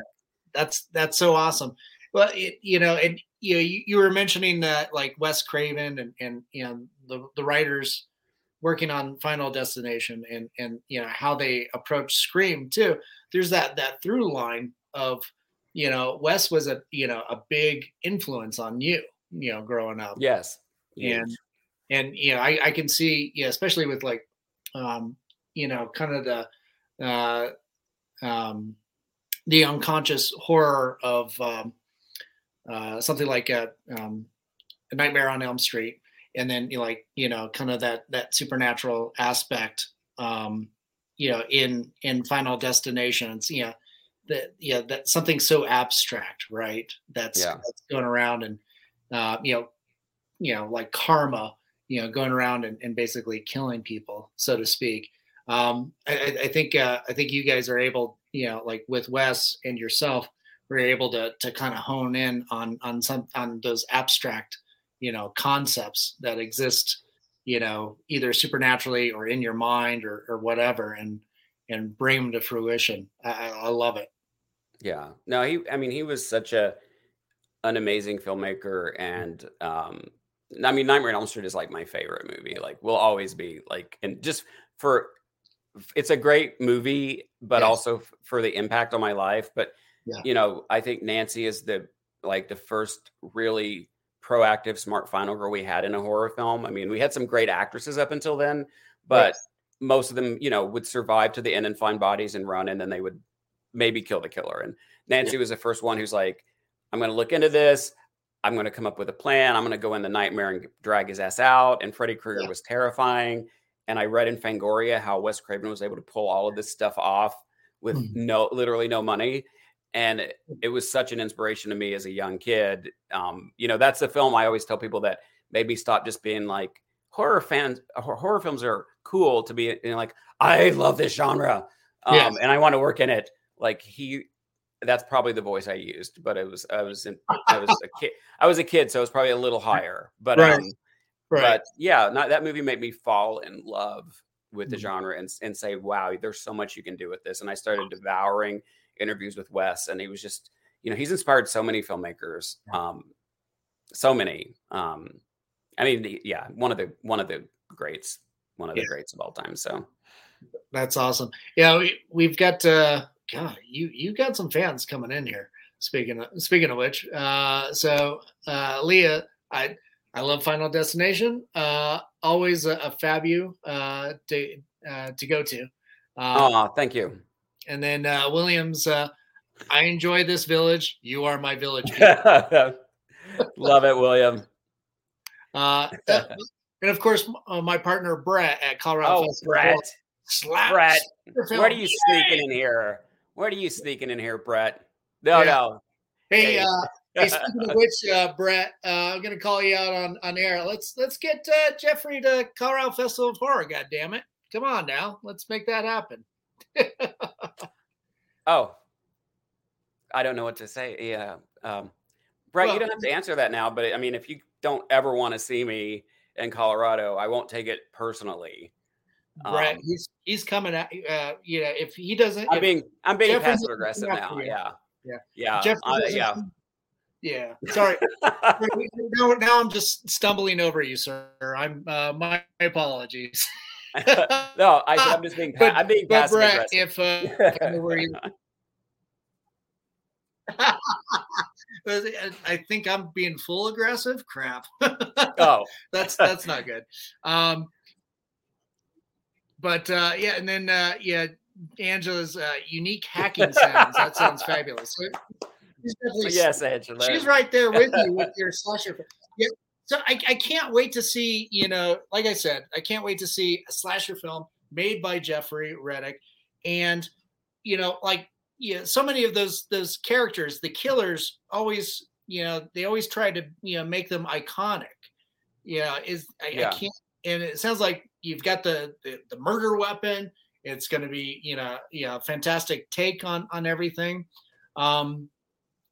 that's that's so awesome. Well, it, you know, and you know, you, you were mentioning that like Wes Craven and and you know the the writers working on Final Destination and and you know how they approach Scream too. There's that that through line of you know Wes was a you know a big influence on you you know growing up yes and. And you know I, I can see yeah especially with like um you know kind of the uh um the unconscious horror of um uh something like a um a nightmare on elm street and then you know, like you know kind of that that supernatural aspect um you know in in final destinations you know that yeah that something so abstract right that's, Yeah. that's going around and uh you know you know like karma you know going around and, and basically killing people so to speak. Um i, I- think uh i think you guys are able you know like with wes and yourself we're able to to kind of hone in on on some on those abstract you know concepts that exist you know either supernaturally or in your mind or, or whatever and and bring them to fruition. I I love it. Yeah. No he i mean he was such a an amazing filmmaker and um i mean nightmare on elm street is like my favorite movie like will always be like and just for it's a great movie but Yes. also f- for the impact on my life but Yeah. you know i think nancy is the like the first really proactive smart final girl we had in a horror film i mean we had some great actresses up until then but most of them you know would survive to the end and find bodies and run and then they would maybe kill the killer and nancy was the first one who's like i'm going to look into this i'm going to come up with a plan i'm going to go in the nightmare and drag his ass out and freddy krueger Yeah. was terrifying and i read in fangoria how wes craven was able to pull all of this stuff off with Mhm. no literally no money and it, it was such an inspiration to me as a young kid um, you know that's the film i always tell people that made me stop just being like horror fans horror films are cool to be you know, like i love this genre um, Yes. and i want to work in it like he that's probably the voice i used but it was i was in, i was a kid i was a kid so it was probably a little higher but Right. um but yeah not that movie made me fall in love with the Mhm. genre and, and say wow there's so much you can do with this and i started devouring interviews with wes and he was just you know he's inspired so many filmmakers um so many um i mean yeah one of the one of the greats one of the Yeah. greats of all time so That's awesome. Yeah, we, we've got uh God, you you got some fans coming in here. Speaking of speaking of which, uh so uh Leah, I I love Final Destination. Uh always a, a fabu uh to uh to go to. Uh, oh thank you and then uh Williams uh I enjoy this village. You are my village. love it william Uh, uh, and of course, uh, my partner Brett at Colorado oh Festival brett slaps brett what are you sneaking in here what are you sneaking in here brett no Yeah. no Hey, Hey. uh, hey, speaking of which, uh, Brett, uh, I'm gonna call you out on on air. Let's let's get uh, Jeffrey to Colorado Festival of Horror. God damn it! Come on now, let's make that happen. Oh, I don't know what to say. Yeah. Um, Brett, Well- you don't have to answer that now, but I mean, if you don't ever want to see me in Colorado, I won't take it personally. Brett, Um, he's he's coming at uh, you know if he doesn't, I'm being I'm being Jeffrey passive aggressive now. Yeah. Yeah. Yeah. Jeffrey uh, yeah. yeah. Sorry, now, now I'm just stumbling over you, sir. I'm uh, my apologies. no, I, I'm just being pa- But- I'm being But passive Brett, aggressive. if uh, if I know where you I think I'm being full aggressive. Crap. oh, that's that's not good. Um, but uh, yeah, and then uh, yeah, Angela's uh, unique hacking sounds. That sounds fabulous. yes, Angela. She's right there with you with your slasher. Yeah. So I, I can't wait to see, you know, like I said, I can't wait to see a slasher film made by Jeffrey Reddick. And, you know, like yeah, so many of those those characters, the killers always, you know, they always try to, you know, make them iconic. Yeah, is I, yeah. I can't and it sounds like you've got the, the, the murder weapon. It's going to be, you know, yeah, fantastic take on on everything. Um,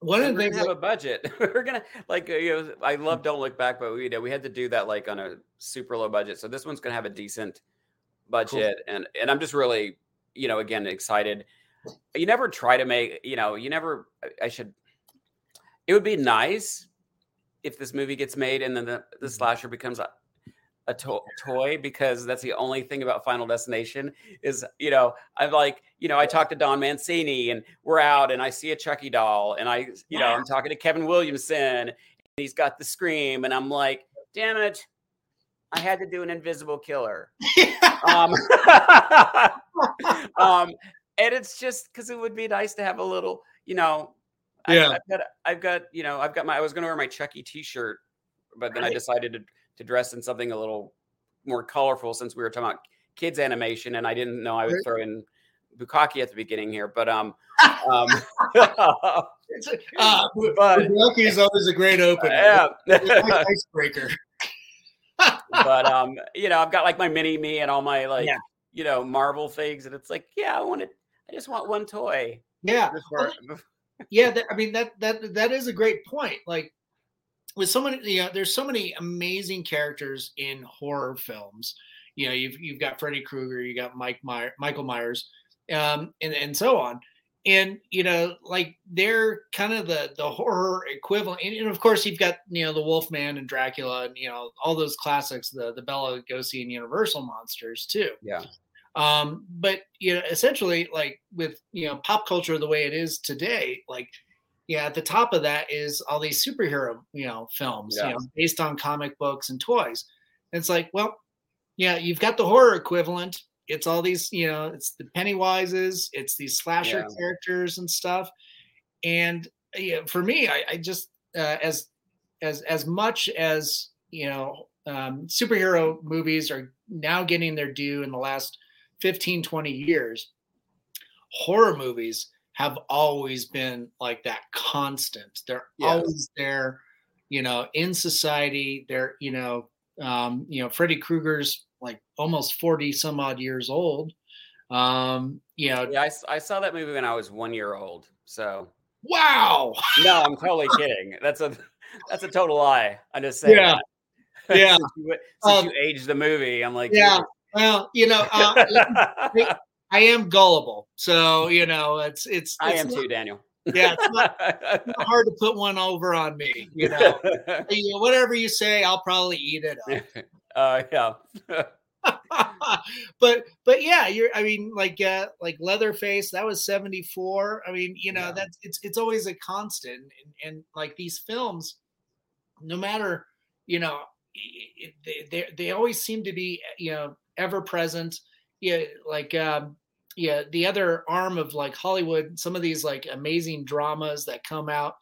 one of the things have like, a budget. we're gonna like you know, I love Don't Look Back, but we know we had to do that like on a super low budget. So this one's gonna have a decent budget, cool. and and I'm just really you know again excited. You never try to make you know you never. I should. It would be nice if this movie gets made and then the, the mm-hmm. slasher becomes a to- toy because that's the only thing about Final Destination is you know I'm like you know I talked to Don Mancini and we're out and I see a Chucky doll and I you know I'm talking to Kevin Williamson and he's got the scream and I'm like damn it I had to do an invisible killer. Um, um and it's just because it would be nice to have a little you know yeah. I, have got I've got you know I've got my I was gonna wear my Chucky T-shirt but then I decided to to dress in something a little more colorful since we were talking about kids animation and I didn't know I would throw in Bukkake at the beginning here, but um, um uh, but is always a great opener. Yeah, like icebreaker. but um, you know, I've got like my mini me and all my like, yeah. you know, Marvel things, and it's like, yeah, I want it. I just want one toy. Yeah, yeah. That, I mean, that that that is a great point. Like with so many, you know, there's so many amazing characters in horror films. You know, you've you've got Freddy Krueger, you got Mike Meyer, Michael Myers, um, and and so on. And you know, like they're kind of the the horror equivalent. And, and of course, you've got you know the Wolfman and Dracula, and you know all those classics, the the Bela Lugosi and Universal monsters too. Yeah. Um, but you know, essentially, like with you know pop culture the way it is today, like yeah, at the top of that is all these superhero, you know, films, yeah. you know, based on comic books and toys. And it's like, well, yeah, you've got the horror equivalent. It's all these, you know, it's the Pennywises, it's these slasher yeah. characters and stuff. And yeah, for me, I, I just uh, as as as much as you know, um, superhero movies are now getting their due in the last 15, 20 years. Horror movies have always been like that constant. They're yes. always there, you know, in society. They're, you know, um, you know, Freddy Krueger's like almost 40 some odd years old. Um, you know, yeah, I, I saw that movie when I was one year old. So, wow. no, I'm totally kidding. That's a, that's a total lie. I just say, yeah. Yeah. since, you, since um, you aged the movie, I'm like, yeah. Well, you know, uh, I am gullible, so you know it's it's. it's I am not, too, Daniel. Yeah, it's not, it's not, hard to put one over on me. You know, you know whatever you say, I'll probably eat it up. Uh, yeah. but but yeah, you're. I mean, like uh, like Leatherface, that was seventy four. I mean, you know, yeah. that's it's it's always a constant, and, and like these films, no matter you know, they they they always seem to be you know ever present yeah, like um, yeah, the other arm of like Hollywood, some of these like amazing dramas that come out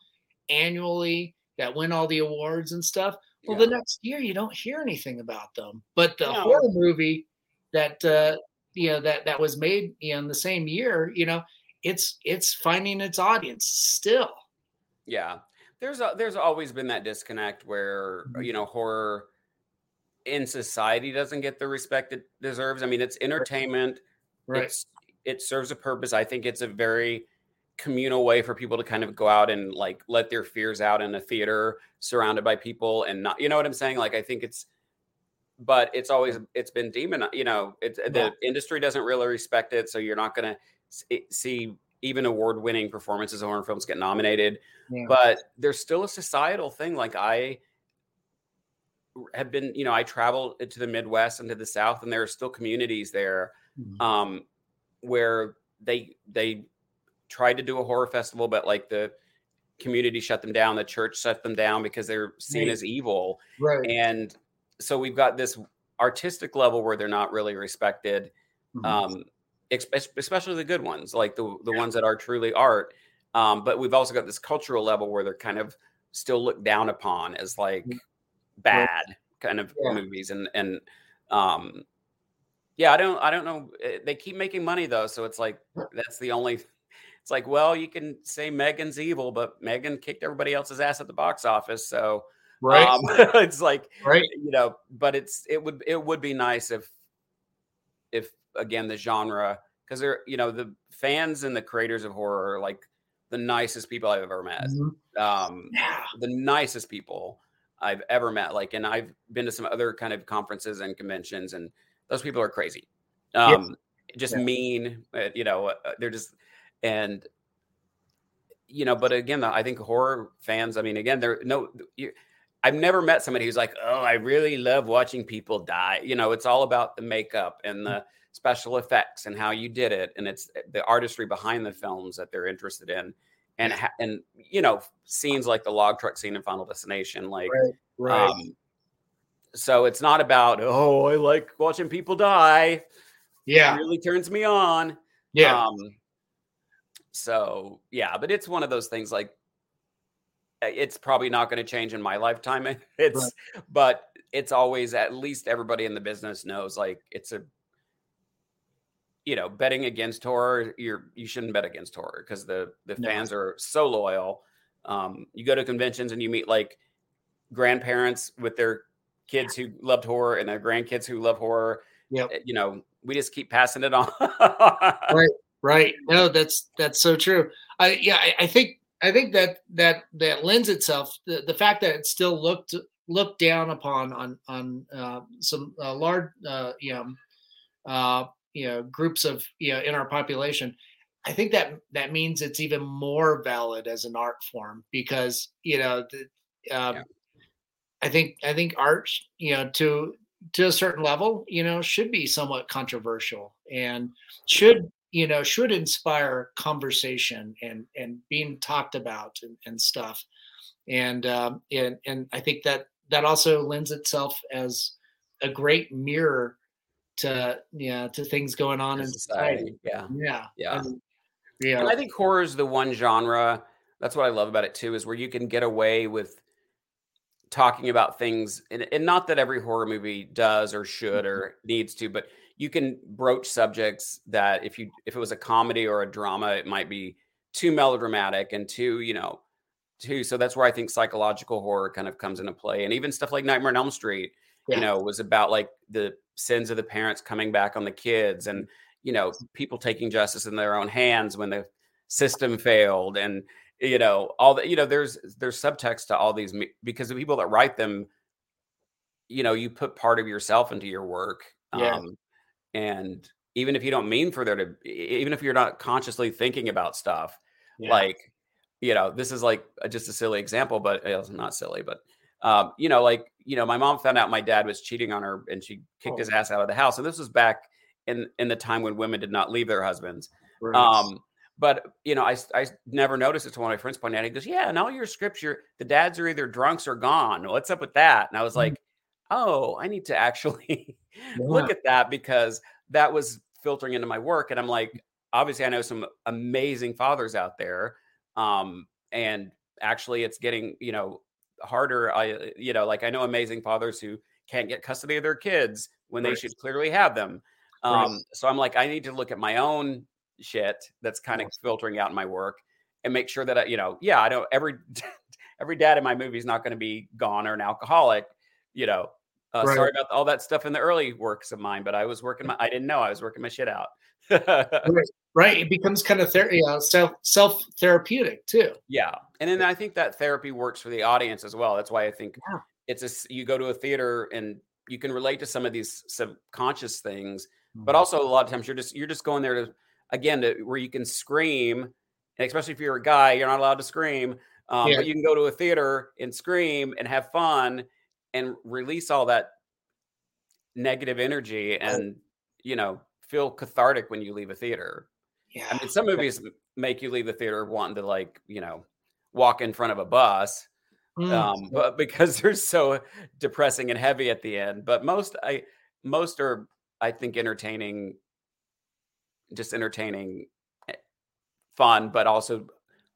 annually that win all the awards and stuff. Well, yeah. the next year you don't hear anything about them. But the no. horror movie that uh, you know that that was made you know, in the same year, you know, it's it's finding its audience still. Yeah, there's a, there's always been that disconnect where mm-hmm. you know horror in society doesn't get the respect it deserves. I mean, it's entertainment. Right. It's it serves a purpose. I think it's a very communal way for people to kind of go out and like let their fears out in a theater surrounded by people and not you know what I'm saying? Like I think it's but it's always it's been demon you know it's yeah. the industry doesn't really respect it so you're not going to see even award winning performances of horror films get nominated yeah. but there's still a societal thing like i have been, you know, I traveled to the Midwest and to the South, and there are still communities there mm-hmm. um, where they they tried to do a horror festival, but like the community shut them down, the church shut them down because they're seen right. as evil, right? And so we've got this artistic level where they're not really respected. Mm-hmm. Um, especially the good ones, like the the yeah. ones that are truly art. Um, but we've also got this cultural level where they're kind of still looked down upon as like bad kind of yeah. movies, and and um, yeah, I don't I don't know. Eh, they keep making money though, so it's like that's the only. It's like, well, you can say Megan's evil, but Megan kicked everybody else's ass at the box office, so right. Um, it's like, right, you know. But it's it would it would be nice if if again the genre because they're you know the fans and the creators of horror are like the nicest people I've ever met. Mm-hmm. Um, yeah. The nicest people I've ever met. Like, and I've been to some other kind of conferences and conventions, and those people are crazy. Um, Just yeah. mean, uh, you know, uh, they're just, and, you know, but again, I think horror fans, I mean, again, they're no, you, I've never met somebody who's like, oh, I really love watching people die. You know, it's all about the makeup and the special effects and how you did it, and it's eh, the artistry behind the films that they're interested in, and and you know scenes like the log truck scene in Final Destination, like. Right, right. Um, so it's not about oh, I like watching people die. Yeah, it really turns me on. Yeah. Um, so yeah, but it's one of those things like eh, it's probably not going to change in my lifetime. It's right. but it's always at least everybody in the business knows like it's a you know, betting against horror, you're you shouldn't bet against horror because the the no. fans are so loyal. Um, you go to conventions and you meet like grandparents with their kids who loved horror and their grandkids who love horror. Yeah, you know, we just keep passing it on. right, right. No, that's that's so true. I yeah, I, I, think I think that that that lends itself the, the fact that it still looked looked down upon on on uh, some uh, large uh, you know uh, you know groups of you know in our population i think that that means it's even more valid as an art form because you know the, um, yeah. i think i think art you know to to a certain level you know should be somewhat controversial and should you know should inspire conversation and and being talked about and, and stuff and um and and i think that that also lends itself as a great mirror to yeah to things going on in society. society. Yeah, yeah, yeah. And, yeah. And I think horror is the one genre. That's what I love about it too, is where you can get away with talking about things, and, and not that every horror movie does or should or mm-hmm. needs to, but you can broach subjects that if you if it was a comedy or a drama, it might be too melodramatic and too you know too. So that's where I think psychological horror kind of comes into play, and even stuff like Nightmare on Elm Street, yeah. you know, was about like the sins of the parents coming back on the kids and you know people taking justice in their own hands when the system failed and you know all the you know there's there's subtext to all these because the people that write them you know you put part of yourself into your work yeah. um and even if you don't mean for there to even if you're not consciously thinking about stuff yeah. like you know this is like just a silly example but it's not silly but um, you know, like, you know, my mom found out my dad was cheating on her and she kicked oh. his ass out of the house. And this was back in, in the time when women did not leave their husbands. Right. Um, but you know, I, I never noticed it to one of my friends pointed out. He goes, "Yeah, and all your scripture, the dads are either drunks or gone. What's up with that?" And I was mm-hmm. like, "Oh, I need to actually yeah. look at that because that was filtering into my work." And I'm like, obviously, I know some amazing fathers out there, um, and actually, it's getting you know harder. I, uh, you know, like I know amazing fathers who can't get custody of their kids when right. they should clearly have them. Um, right. So I'm like, I need to look at my own shit that's kind of filtering out in my work and make sure that I, you know, yeah, I know every every dad in my movie is not going to be gone or an alcoholic. You know, uh, right. sorry about all that stuff in the early works of mine, but I was working my, I didn't know I was working my shit out. right. It becomes kind of ther- you know, self self therapeutic too. Yeah, and then I think that therapy works for the audience as well. That's why I think yeah. it's a you go to a theater and you can relate to some of these subconscious things, mm-hmm. but also a lot of times you're just you're just going there to again to where you can scream, and especially if you're a guy, you're not allowed to scream. Um, yeah. But you can go to a theater and scream and have fun and release all that negative energy and you know feel cathartic when you leave a theater. Yeah. I mean, some movies make you leave the theater wanting to like, you know, walk in front of a bus. Mm. Um, but because they're so depressing and heavy at the end. But most I most are I think entertaining just entertaining, eh, fun, but also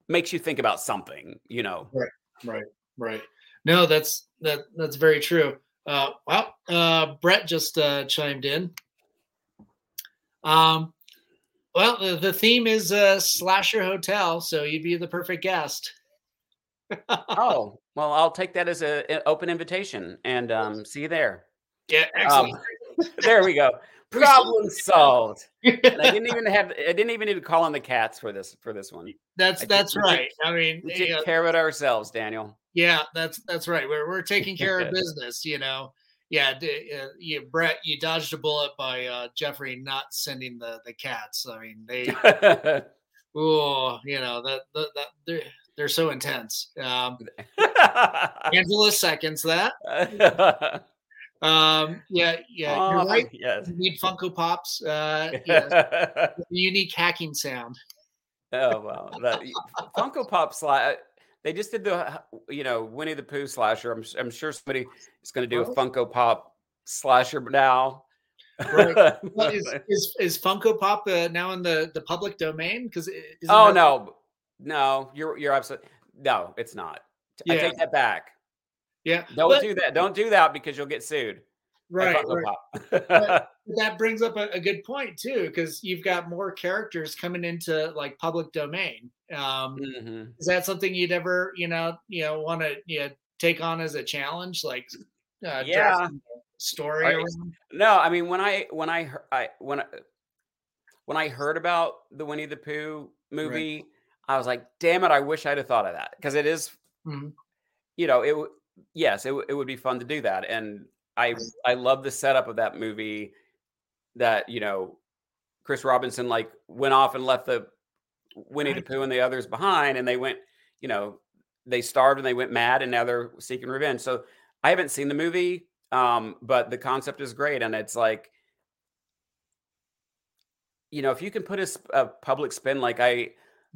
makes you think about something. You know. Right. Right. Right. No, that's that that's very true. Uh, well, uh, Brett just uh, chimed in. Um, well, the, the theme is uh, slasher hotel, so you'd be the perfect guest. oh, well, I'll take that as an open invitation and um, see you there. Yeah, excellent. Um, there we go. Problem solved. I didn't even have. I didn't even need to call on the cats for this for this one. That's I that's took- right. I mean, We take care of it ourselves, Daniel. yeah, that's that's right. We're we're taking care of business. You know. Yeah, d- uh, you, Brett, you dodged a bullet by uh, Jeffrey not sending the the cats. I mean, they, oh, you know that, that, that they're they're so intense. Um, Angela seconds that. Um, yeah, yeah, you're Oh, right. Yes. You need Funko Pops. Uh, yes, unique hacking sound. oh well, that Funko Pop slash. They just did the you know Winnie the Pooh slasher. I'm I'm sure somebody is going to do a Funko Pop slasher now. Right. Well, is, is is Funko Pop uh, now in the the public domain? Because oh no, no, you're you're absolutely no, it's not. I Yeah. take that back. yeah, Don't but- do that. Don't do that because you'll get sued. Right, right. Pop. That brings up a, a good point too, because you've got more characters coming into like public domain. Um, Mhm. is that something you'd ever you know you know want to you know, take on as a challenge like uh, Yeah. story Right. around? No, I mean when I when I I when I, when I heard about the Winnie the Pooh movie, I was like, "Damn it! I wish I'd have thought of that because it is, Mhm. you know, it yes, it it would be fun to do that." And I I love the setup of that movie. That you know, Chris Robinson like went off and left the Winnie the Pooh and the others behind, and they went, you know, they starved and they went mad, and now they're seeking revenge. So I haven't seen the movie, um, but the concept is great, and it's like, you know, if you can put a, a public spin, like I,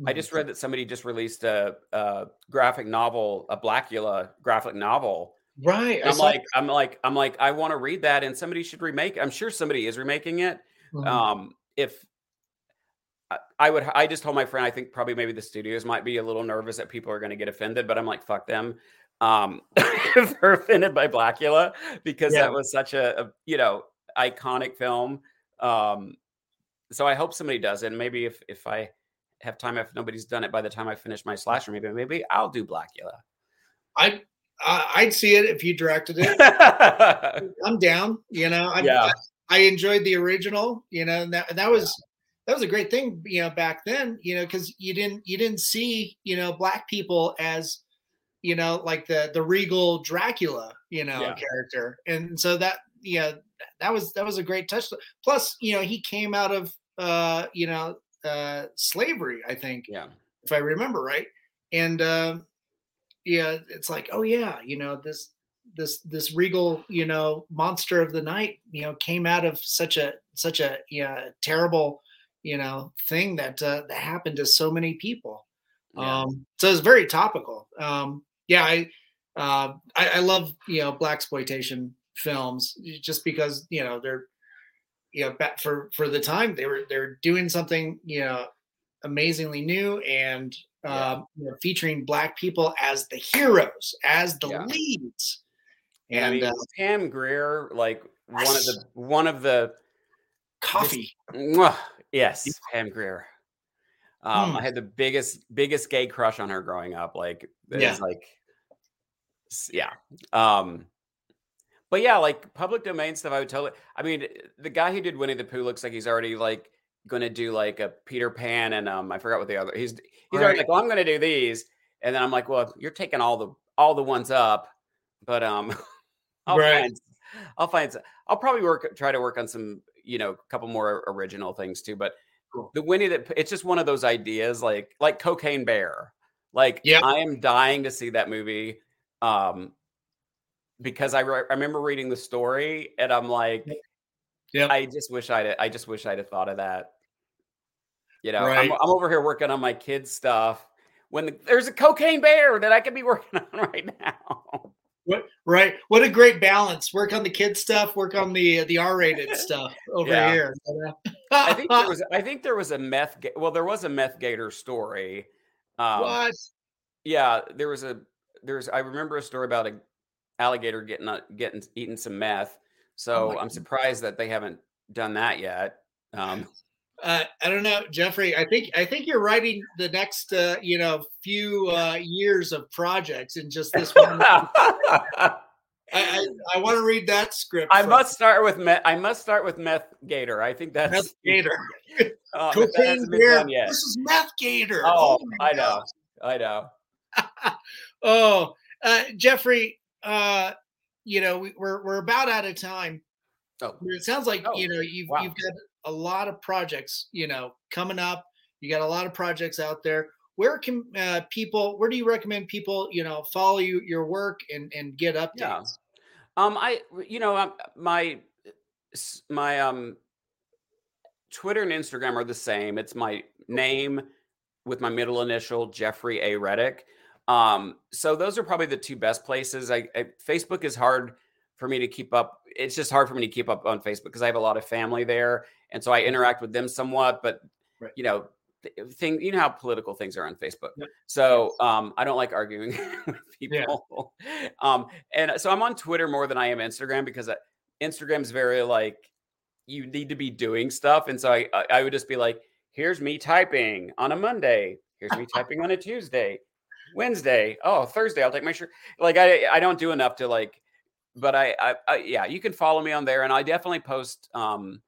I just read that somebody just released a, a graphic novel, a Blackula graphic novel. Right. And I'm saw- like, I'm like, I'm like, I want to read that, and somebody should remake. I'm sure somebody is remaking it. Mhm. Um, if I- would, I just told my friend, I think probably maybe the studios might be a little nervous that people are going to get offended, but I'm like, fuck them. Um, if they're offended by Blackula because Yeah. that was such a, a you know iconic film. Um, so I hope somebody does it. And maybe if if I have time, if nobody's done it by the time I finish my slasher, maybe maybe I'll do Blackula. I I'd see it if you directed it. I'm down. You know, I, Yeah. I, I enjoyed the original. You know, and that and that was that was a great thing. You know, back then. You know, because you didn't you didn't see you know black people as you know like the the regal Dracula you know Yeah. character, and so that yeah that was that was a great touch. Plus, you know, he came out of uh you know uh slavery. I think yeah. if I remember right. And uh, yeah, it's like, oh yeah, you know this this this regal, you know, monster of the night, you know, came out of such a such a yeah terrible, you know, thing that uh, that happened to so many people. Yeah. Um, so it's very topical. Um, yeah, I, uh, I I love you know black exploitation films just because you know they're you know back for for the time they were they're doing something you know amazingly new and Yeah. um, you know, featuring black people as the heroes as the Yeah. leads And, I mean, uh, Pam Grier, like one of the one of the Coffy. Yes, Pam Grier. Um, Mm. I had the biggest biggest gay crush on her growing up. Like, it Yeah. was like, yeah. Um, but yeah, like public domain stuff, I would totally. I mean, the guy who did Winnie the Pooh looks like he's already like going to do like a Peter Pan and um, I forgot what the other. He's he's already like, well, I'm going to do these, and then I'm like, well, you're taking all the all the ones up, but um, I'll Right. find I'll find I'll probably work try to work on some you know a couple more original things too. But Cool. the Winnie that it's just one of those ideas like like Cocaine Bear. Like Yeah. I am dying to see that movie. Um, because I, re- I remember reading the story and I'm like, Yep. I just wish I'd I just wish I'd have thought of that. You know, Right. I'm, I'm over here working on my kids' stuff when the, there's a cocaine bear that I could be working on right now. What, right. What a great balance. Work on the kids stuff, work on the the R-rated stuff over Yeah. here. I think there was. I think there was a meth. Well, there was a meth gator story. Um, what? Yeah, there was a. There's. I remember a story about a alligator getting uh, getting eating some meth. Oh so oh I'm surprised that they haven't done that yet. Um, uh, I don't know, Jeffrey. I think I think you're writing the next, uh, you know, few uh, years of projects in just this one. I, I, I want to read that script. I must start with meth. I must start with meth gator. I think that's meth gator. uh, Cocaine Bear. This is meth gator. Oh, oh I know. I know. oh, uh, Jeffrey. Uh, you know, we, are we're about out of time. Oh. It sounds like oh. you know you've wow. you've got a lot of projects, you know, coming up. You got a lot of projects out there. Where can uh, people? Where do you recommend people, you know, follow you your work and and get updates? Yeah. Um, I, you know, um, my my um Twitter and Instagram are the same. It's my name with my middle initial, Jeffrey A. Reddick. Um, so those are probably the two best places. I, I Facebook is hard for me to keep up. It's just hard for me to keep up on Facebook because I have a lot of family there and so I interact with them somewhat. But right. you know, thing you know how political things are on Facebook. Yep. So um, I don't like arguing with people. Yeah. Um, and so I'm on Twitter more than I am Instagram because uh, Instagram's very like you need to be doing stuff, and so I I would just be like, here's me typing on a Monday. Here's me typing on a Tuesday. Wednesday. Oh, Thursday. I'll take my shirt. Like I, I don't do enough to like, but I, I, I, yeah, you can follow me on there, and I definitely post um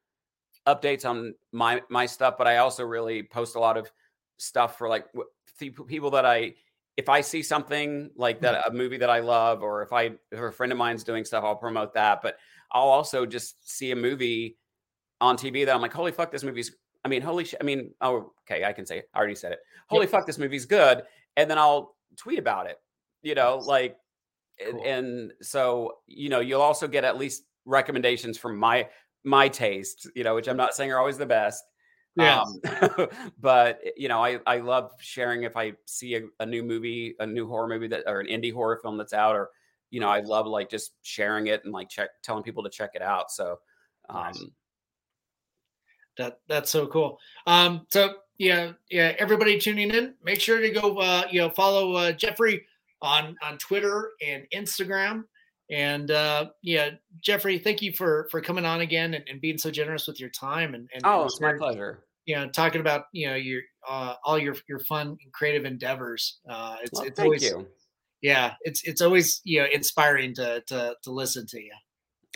updates on my my stuff, but I also really post a lot of stuff for like people that I if I see something like that mm-hmm. a movie that I love or if I if a friend of mine's doing stuff, I'll promote that, but I'll also just see a movie on TV that I'm like, "Holy fuck, this movie's I mean, holy shit. I mean, oh, okay, I can say it. I already said it. Holy fuck, this movie's good. And then I'll tweet about it, you know, like, cool. and so, you know, you'll also get at least recommendations from my my taste, you know, which I'm not saying are always the best. Yeah. Um, but eh, you know, I, I love sharing if I see a, a, new movie, a new horror movie that or an indie horror film that's out, or you know, I love like just sharing it and like check telling people to check it out. So um nice. that that's so cool. Um so yeah, yeah, everybody tuning in, make sure to go uh you know follow uh Jeffrey on on Twitter and Instagram. And uh, yeah, Jeffrey, thank you for for coming on again and, and being so generous with your time. And, and oh, it's my pleasure. You know, talking about you know your uh, all your your fun and creative endeavors. Uh, it's well, it's thank always, you. Yeah, it's it's always you know inspiring to to to listen to you.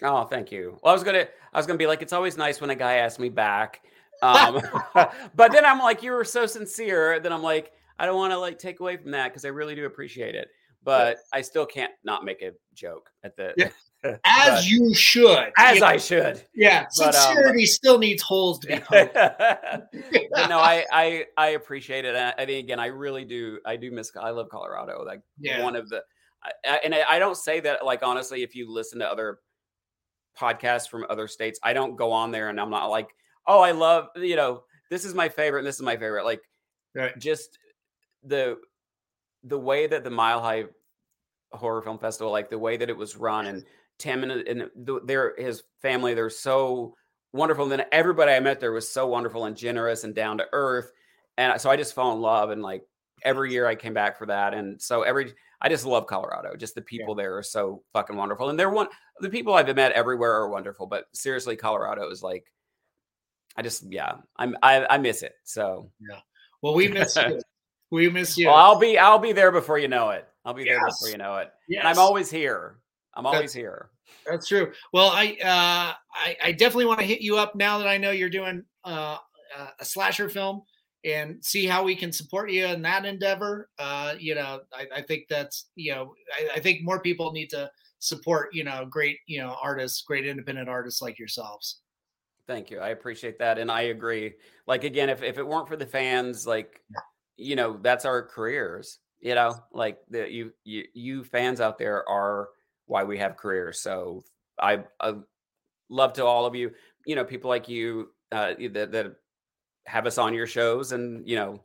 Oh, thank you. Well, I was gonna I was gonna be like, it's always nice when a guy asks me back. Um, but then I'm like, you were so sincere. Then I'm like, I don't want to like take away from that because I really do appreciate it but I still can't not make a joke at the. Yeah. As but, you should. As I should. Yeah. But, um, Sincerity um, still needs holes to be no, I, I I appreciate it. I, I think again, I really do. I do miss. I love Colorado. Like yeah. one of the, I, and I, I don't say that like honestly. If you listen to other podcasts from other states, I don't go on there and I'm not like, oh, I love you know this is my favorite and this is my favorite. Like, right. just the the way that the Mile High horror film festival, like the way that it was run, and Tim and, and the, their his family, they're so wonderful. And then everybody I met there was so wonderful and generous and down to earth. And so I just fell in love. And like every year I came back for that. And so every I just love Colorado. Just the people yeah. there are so fucking wonderful. And they're one the people I've met everywhere are wonderful. But seriously, Colorado is like I just yeah, I'm I, I miss it. So yeah. Well, we miss you. We miss you. Well, I'll be I'll be there before you know it. I'll be there before you know it. Yes. And I'm always here. I'm always that's, here. That's true. Well, I uh I, I definitely want to hit you up now that I know you're doing uh a slasher film and see how we can support you in that endeavor. Uh, you know, I, I think that's you know, I, I think more people need to support, you know, great, you know, artists, great independent artists like yourselves. Thank you. I appreciate that. And I agree. Like again, if, if it weren't for the fans, like you know that's our careers you know like the you you you fans out there are why we have careers so i, I love to all of you you know people like you uh that, that have us on your shows and you know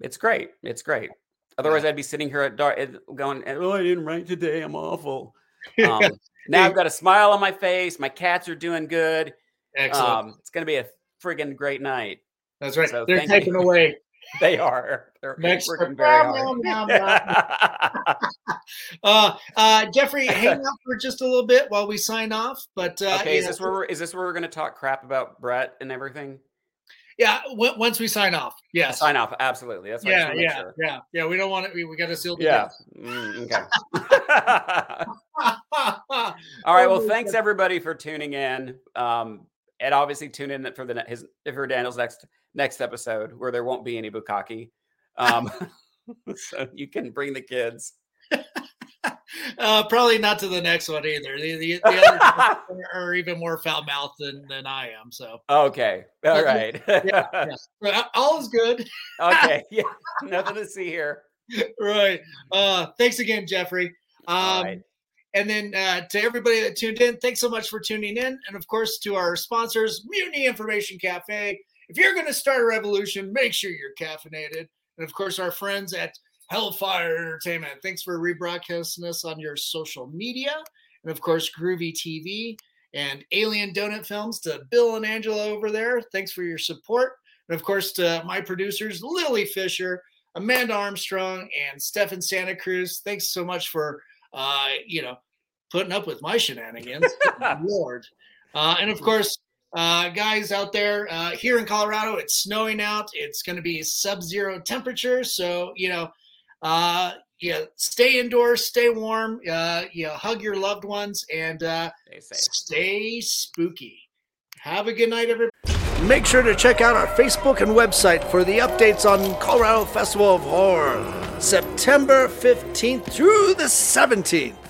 it's great it's great otherwise yeah. i'd be sitting here at dark going oh i didn't write today i'm awful um, now i've got a smile on my face my cats are doing good Excellent. Um, it's going to be a friggin' great night. That's right. So They're taking you. away. They are. They're Next working very hard. Uh, uh, Jeffrey, hang out for just a little bit while we sign off. But uh, okay, is know, this where we're, is this where we're going to talk crap about Brett and everything? yeah, w- once we sign off, yes. Sign off, absolutely. That's what I just Yeah, yeah, sure. yeah, yeah. We don't want it. We, we got to seal the Yeah. deal. Mm, okay. All right. Well, thanks everybody for tuning in. Um, and obviously tune in for the his for Daniel's next next episode where there won't be any bukkake. Um, so you can bring the kids. uh, probably not to the next one either. The, the, the are, are even more foul mouthed than, than I am. So Okay. All right. yeah. Uh, all is good. okay. Yeah. Nothing to see here. right. Uh, thanks again, Jeffrey. Um, All right. And then uh, to everybody that tuned in, thanks so much for tuning in. And of course, to our sponsors, Mutiny Information Cafe. If you're going to start a revolution, make sure you're caffeinated. And of course, our friends at Hellfire Entertainment. Thanks for rebroadcasting us on your social media. And of course, Groovy TV and Alien Donut Films to Bill and Angela over there. Thanks for your support. And of course, to my producers, Lily Fisher, Amanda Armstrong, and Stefan Santa Cruz. Thanks so much for uh, you know, putting up with my shenanigans. Lord. Uh, and of course, uh, guys out there uh, here in Colorado, it's snowing out. It's going to be sub-zero temperature, so you know, uh, yeah, stay indoors, stay warm. Uh, you know, hug your loved ones, and uh, Stay stay spooky. Have a good night, everybody. Make sure to check out our Facebook and website for the updates on Colorado Festival of Horror, September 15th through the 17th.